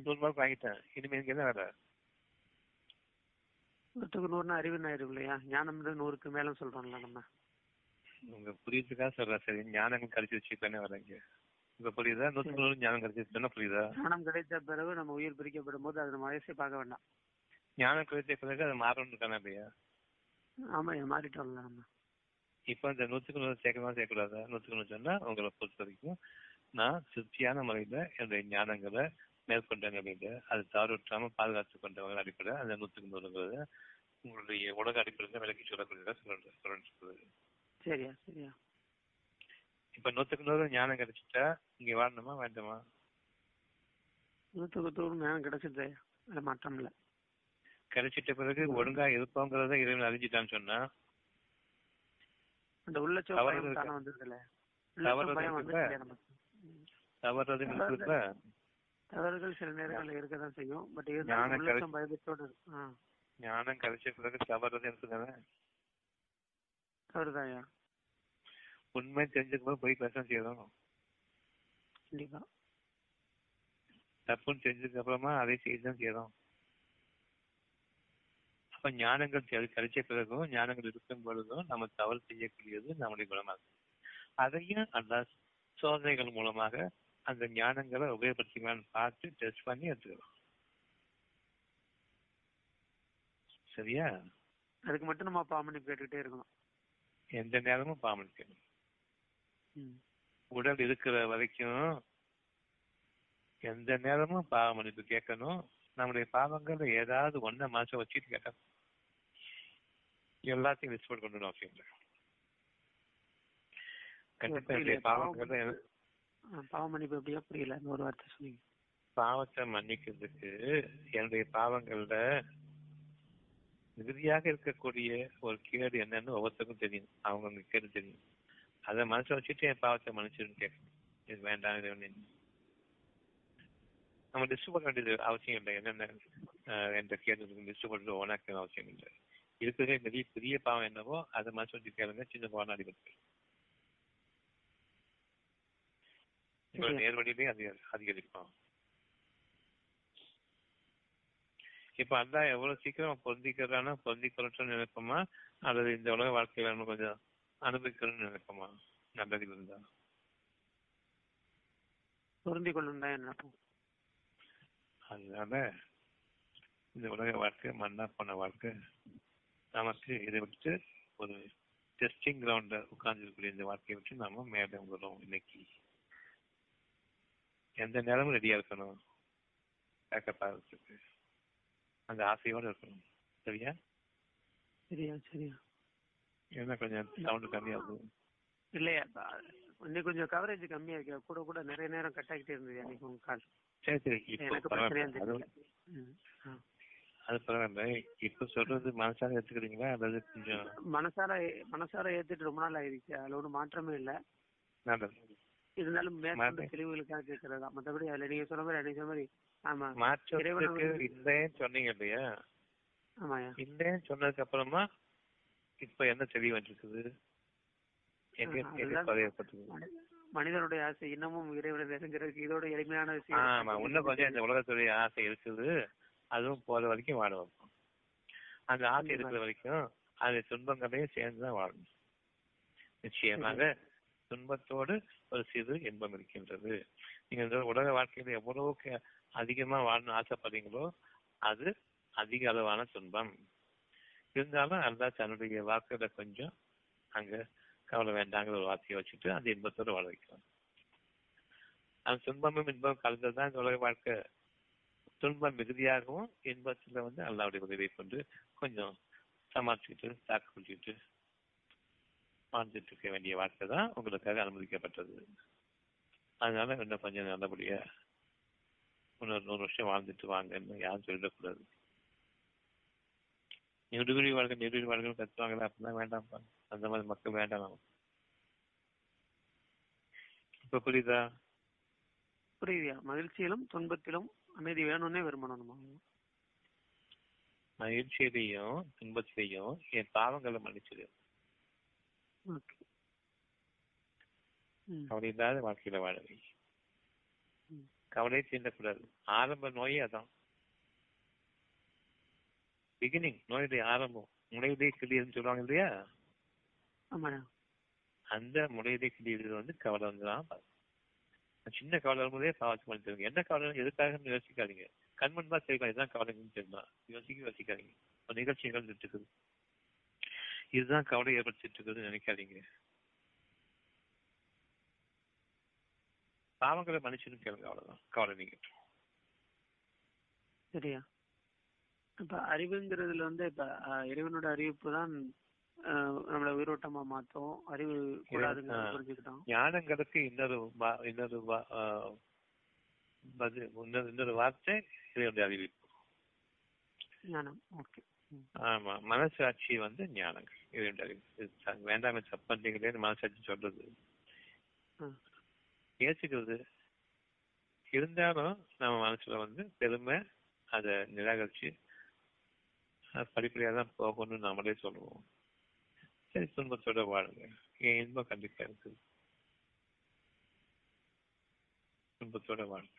நூறு மார்க் வாங்கிட்டேன். இனிமே எனக்கு என்ன வேலை. நூற்றுக்கு நூறுனா அறிவு ஆயிரும் இல்லையா ஞானம் நூறுக்கு மேல சொல்றோம்ல நம்ம. உங்க புரியுதுக்காக சொல்றேன் சரி. ஞானம் கிடைச்சி வச்சுக்கலானே வரேங்க இப்ப புரியுதா? நூத்துக்கு நூறு ஞானம் கிடைச்சிருச்சுன்னா புரியுதா? ஞானம் கிடைத்த பிறகு நம்ம உயிர் பிரிக்கப்படும் போது அது நம்ம வயசே பார்க்க வேண்டாம். ஞானம் கிடைச்ச பிறகு அது மாறணும் இருக்கானே இல்லையா ஆமா மாறிட்டோம்ல நம்ம. இப்போ இந்த நூத்துக்கு நூறு சேர்க்கணுமா சேர்க்கக்கூடாதா? நூத்துக்கு நூறு சொன்னா உங்களை பொறுத்த வரைக்கும் நான் திருப்தியான முறையில என்னுடைய ஞானங்களை மேற்கொண்ட நிலையில அது தவறுற்றாம பாதுகாத்து கொண்டவங்க அடிப்படை அந்த நூத்துக்கு நூறுங்கிறது உங்களுடைய உலக அடிப்படையில் விலக்கி சொல்லக்கூடியதா சொல்றது சரியா சரியா. இப்ப நூத்துக்கு நூறு ஞானம் கிடைச்சிட்டா இங்க வாழணுமா வேண்டாமா? நூற்றுக்கு நூறு ஞானம் கிடைச்சது மாற்றம் இல்ல. கிடைச்சிட்ட பிறகு ஒழுங்கா இருப்போங்கிறத இறைவன் அறிஞ்சிட்டான்னு சொன்னா அந்த உள்ளச்சோ பயம்? தானே வந்ததுல? தவறுகள் சில நேரங்கள்ல இருக்கதான் செய்யும். பட் இருந்தாலும் பயத்தோட இருக்கும் ஞானம் கிடைச்ச பிறகு தவறது இருக்குதானே தவறுதாயா உண்மை தெரிஞ்சுக்கும் போய் பேச செய்யணும். கண்டிப்பா. தப்புன்னு தெரிஞ்சதுக்கு அப்புறமா அதை செய்துதான் செய்யறோம் அப்ப ஞானங்கள் கிடைச்ச பிறகும் ஞானங்கள் இருக்கும் பொழுதும் நம்ம தவறு செய்யக்கூடியது நம்முடைய குணமாகும். அதையும் அந்த சோதனைகள் மூலமாக அந்த ஞானங்களை உபயோகப்படுத்திக்கலாம்னு பார்த்து டெஸ்ட் பண்ணி எடுத்துக்கிறோம் சரியா? அதுக்கு மட்டும் நம்ம பாமணி கேட்டுக்கிட்டே இருக்கணும். எந்த நேரமும் பாமணிக்கணும் ம். உடல் இருக்கிற வரைக்கும் எந்த நேரமும் பாவ மன்னிப்பு கேட்கணும். நம்முடைய பாவங்கள்ல ஏதாவது ஒன்ன மனசை வச்சுட்டு கேட்கணும் எல்லாத்தையும் லிஸ்ட் போட்டு கொண்டு அவசியம் இல்லை கண்டிப்பா ஆ, பாவ மன்னிப்பு எப்படியா புரியல ஒரு வார்த்தை சொன்னீங்க. பாவத்தை மன்னிக்கிறதுக்கு என்னுடைய பாவங்கள்ல மிகுதியாக இருக்கக்கூடிய ஒரு கேடு என்னன்னு ஒவ்வொருத்தருக்கும் தெரியும் அவங்க கேடு தெரியும். அதை மனசுல வச்சுட்டு என் பாவத்தை மன்னிச்சிருன்னு கேட்கணும். இது வேண்டாம் இது நம்ம லிஸ்ட் பண்ண வேண்டியது அவசியம் இல்லை. என்னென்ன என்ற கேள்வி லிஸ்ட் பண்ணுறது ஓனாக்கணும் அவசியம் இல்லை. இருக்கிறதே பெரிய பெரிய பாவம் என்னவோ அதை மனசு வச்சு கேளுங்க. சின்ன பாவம் சரியா. நேர்வழியிலே அதிக அதிகரிப்போம் இப்ப அதான் எவ்வளவு சீக்கிரம் பொருந்திக்கிறானா பொருந்திக்கிறோம்னு நினைப்போமா? அல்லது இந்த உலக வாழ்க்கையில நம்ம கொஞ்சம் அனுபவிக்கணும்னு நினைப்போமா? நல்லது இருந்தா. பொருந்தி கொள்ளும் தான் நினைப்போம் அதனால இந்த உலக வாழ்க்கை மண்ணா போன வாழ்க்கை நமக்கு இதை விட்டு ஒரு டெஸ்டிங் கிரவுண்ட்ல உட்கார்ந்து இருக்கக்கூடிய இந்த வாழ்க்கையை விட்டு நாம மேலே வரும் இன்னைக்கு. எந்த நேரமும் ரெடியா இருக்கணும். பேக்கப் ஆகிறதுக்கு அந்த ஆசையோட இருக்கணும். சரியா? சரியா சரியா. என்ன கொஞ்சம் சவுண்ட் கம்மியாகும் இல்லையா இன்னைக்கு கொஞ்சம் கவரேஜ் கம்மியா இருக்கு. கூட கூட நிறைய நேரம் கட் ஆகிட்டே இருந்தது அன்னைக்கு உங்க கால். சரி சரி இப்போ அது- பரவாயில்ல. இப்ப சொல்றது மனசார எடுத்துக்கிறீங்களா அல்லது கொஞ்சம் மனசார மனசார ஏத்துட்டு ரொம்ப நாள் ஆயிடுச்சு. அதுல ஒன்றும் மாற்றமே இல்ல. இருந்தாலும் மேற்கொண்டு. தெளிவுகளுக்காக கேட்கறதா மத்தபடி அதுல நீங்க சொன்ன மாதிரி சொன்ன மாதிரி ஆமா. மாற்றத்துக்கு இல்லைன்னு சொன்னீங்க இல்லையா? ஆமாயா இல்லைன்னு சொன்னதுக்கு அப்புறமா இப்ப என்ன தெளிவு வந்திருக்குது? எங்க மனிதனுடைய ஆசை இன்னமும் இறைவனை நெருங்கிறதுக்கு இதோட எளிமையான ஆமா இன்னும் கொஞ்சம் இந்த உலகத்துடைய ஆசை இருக்குது. அதுவும் போற வரைக்கும் வாழ வைப்போம் அந்த ஆசை. இருக்கிற வரைக்கும் அது துன்பங்களையும் சேர்ந்துதான் வாழணும். நிச்சயமாக துன்பத்தோடு ஒரு சிறு இன்பம் இருக்கின்றது. நீங்க இந்த உலக வாழ்க்கையில எவ்வளவுக்கு அதிகமா வாழணும்னு ஆசைப்படுறீங்களோ அது அதிக அளவான துன்பம். இருந்தாலும் அல்லா தன்னுடைய வாக்குகளை கொஞ்சம் அங்க கவலை வேண்டாங்கிற ஒரு வார்த்தையை வச்சுட்டு அந்த இன்பத்தோடு வாழ வைக்கணும். அந்த துன்பமும் இன்பம் கலந்ததுதான் இந்த உலக வாழ்க்கை. துன்பம் மிகுதியாகவும் இன்பத்துல வந்து அல்லாவுடைய உதவியை கொண்டு கொஞ்சம் சமாளிச்சுக்கிட்டு தாக்கு பிடிச்சிட்டு வாழ்ந்துட்டு இருக்க வேண்டிய வாழ்க்கை தான் உங்களுக்காக அனுமதிக்கப்பட்டது. அதனால இன்னும் கொஞ்சம் நல்லபடியா இன்னொரு நூறு வருஷம் வாழ்ந்துட்டு வாங்கன்னு யாரும் சொல்லிடக்கூடாது. நெடுகுழி வாழ்க்கை நெடுகுழி வாழ்க்கை கத்துவாங்களா அப்படின்னா வேண்டாம்ப்பா அந்த மாதிரி மக்கள் வேண்டாம் இப்ப புரியுதா? புரியுதியா? மகிழ்ச்சியிலும் துன்பத்திலும் அமைதி வேணும்னே விரும்பணும் நம்ம மகிழ்ச்சியிலையும் துன்பத்திலையும் என் பாவங்களை மன்னிச்சிடு. கவலை இல்லாத வாழ்க்கையில வாழவை. ம். கவலையை தீண்டக்கூடாது. ஆரம்ப நோயே அதான். பிகினிங் நோயுடைய ஆரம்பம். முளையுதே கிளியர்னு சொல்லுவாங்க இல்லையா? அந்த முளையுதே கிளியது வந்து கவலை வந்துதான் சின்ன கவலை வரும்போதே பாவத்தை பண்ணிட்டு என்ன கவலை எதுக்காக யோசிக்காதீங்க. கண் முன்பா தெரியும் இதுதான் கவலைன்னு தெரியுமா? யோசிக்க யோசிக்காதீங்க. நிகழ்ச்சிகள் இருக்குது. இதுதான் கவலை ஏற்படுத்திட்டு இருக்குதுன்னு நினைக்காதீங்க. பாவங்களை மன்னிச்சுன்னு கேளுங்க. அவ்வளவுதான். கவலை நீங்க. சரியா? இப்ப அறிவுங்கிறதுல வந்து இப்ப இறைவனோட அறிவிப்பு தான் நம்மள உயிரோட்டமா மாத்தும் அறிவு கூடாதுங்கிறத ஆ. புரிஞ்சுக்கிட்டோம். இன்னொரு வா- இன்னொரு இன்னொரு இன்னொரு வார்த்தை இதனுடைய அறிவிப்பு. ஞானம் ஓகே. ஆமா மனசாட்சி வந்து ஞானங்கள் இதனுடைய அறிவிப்பு. வேண்டாமே தப்பந்தீங்களே மனசாட்சி சொல்றது. ம். ஏற்றுக்கிறது இருந்தாலும் நம்ம மனசுல வந்து பெருமை அதை நிராகரிச்சு அது படிப்படியா தான் போகணும்னு நம்மளே சொல்லுவோம். சரி துன்பத்தோட வாழுங்க என் இன்பம் கண்டிப்பா இருக்குது துன்பத்தோட வாழுங்க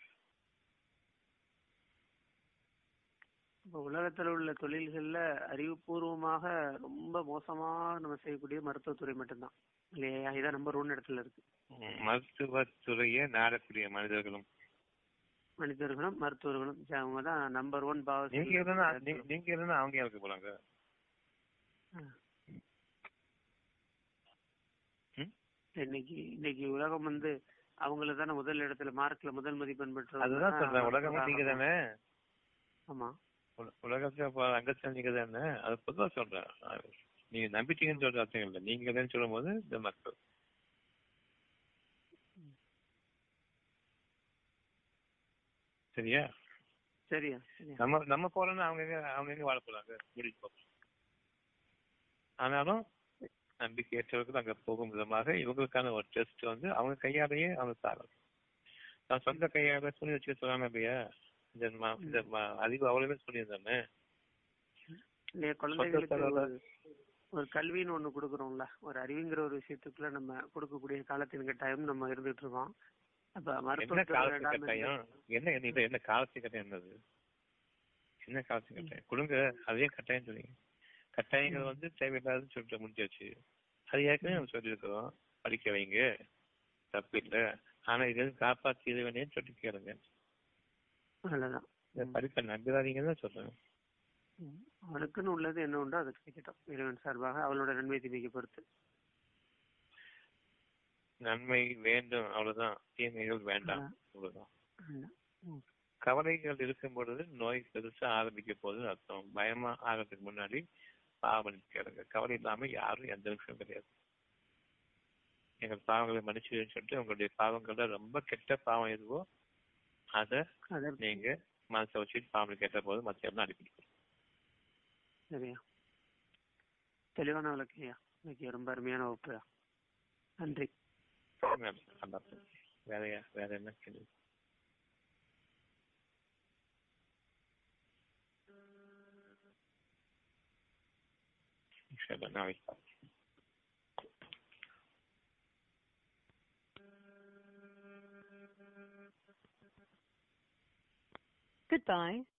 இப்ப உலகத்துல உள்ள தொழில்கள்ல அறிவுபூர்வமாக ரொம்ப மோசமா நம்ம செய்யக்கூடிய மருத்துவத்துறை மட்டும்தான். இல்லையா? இதான் நம்பர் ஒன் இடத்துல இருக்கு. மருத்துவத்துறையை நாடக்கூடிய மனிதர்களும். மனிதர்களும் மருத்துவர்களும். அவங்க தான் நம்பர் ஒன் நீ- நீங்க இல்லைன்னா அவங்க இறக்க போறாங்க இன்னைக்கு இன்னைக்கு உலகம் வந்து அவங்கள தானே முதல் இடத்துல மார்க்ல முதல் மதிப்பெண் பெற்றவங்க அதுதான் தான் சொல்றேன். உலகமே நீங்க தானே ஆமா. உல- உலகத்துல அங்கத்துல நீங்க தானே அது பொதுவா சொல்றேன். நீங்க நம்பிட்டீங்கன்னு சொல்ற அர்த்தம் இல்லை. நீங்க தான் சொல்லும் போது இந்த மக்கள். சரியா? சரியா நம்ம நம்ம போறோம்னா அவங்க அவங்க எங்க வாழ போறாங்க? ஆனாலும் நம்பிக்கை ஏற்றவர்கள் அங்க போகும் விதமாக இவங்களுக்கான ஒரு டெஸ்ட் வந்து அவங்க கையாலேயே அவங்க சாகலாம். நான் சொந்த கையால சொல்லி வச்சுக்க சொல்லாம இல்லையா? இந்த இந்த அறிவு அவ்வளவுமே சொல்லியிருந்தானே? ஒரு- கல்வின்னு ஒண்ணு கொடுக்குறோம்ல. ஒரு அறிவுங்கிற ஒரு விஷயத்துக்குள்ள நம்ம கொடுக்கக்கூடிய காலத்தின் கட்டாயம் நம்ம இருந்துட்டு இருக்கோம். அப்ப கட்டாயம்? என்ன என்ன காலத்து கட்டாயம் என்னது? என்ன காலத்து கட்டாயம்? கொடுங்க அதே கட்டாயம் சொன்னீங்க கட்டாயங்கள் வந்து தேவையில்லாதுன்னு சொல்லிட்டு முடிஞ்சாச்சு அது ஏற்கனவே நம்ம சொல்லியிருக்கிறோம். படிக்க வைங்க. தப்பு இல்லை. ஆனா இது காப்பாத்தி இது வேணேன்னு சொல்லிட்டு கேளுங்க. படிப்பை நம்பிடாதீங்கன்னு தான் சொல்றேன். அவனுக்குன்னு உள்ளது என்ன உண்டோ அது கிடைக்கட்டும் இறைவன் சார்பாக அவளோட நன்மை தீமைக்கு பொறுத்து. நன்மை வேண்டும். அவ்வளவுதான். தீமைகள் வேண்டாம். அவ்வளவுதான். கவலைகள் இருக்கும் பொழுது நோய் பெருசா ஆரம்பிக்க போகுது அர்த்தம். பயமா ஆகிறதுக்கு முன்னாடி பாவம் கேளுங்க கவலை இல்லாம யாரும் எந்த விஷயம் கிடையாது. எங்கள் பாவங்களை மன்னிச்சுன்னு சொல்லிட்டு உங்களுடைய பாவங்கள்ல ரொம்ப கெட்ட பாவம் எதுவோ அத நீங்க மனசை வச்சுட்டு பாவம் கேட்ட போது மத்த எல்லாம் அனுப்பிட்டு சரியா? தெளிவான விளக்கையா இன்னைக்கு ரொம்ப அருமையான வகுப்புயா நன்றி. வேறையா வேற என்ன கேள்வி? சரி, நாளைக்கு பார்ப்போம். Goodbye.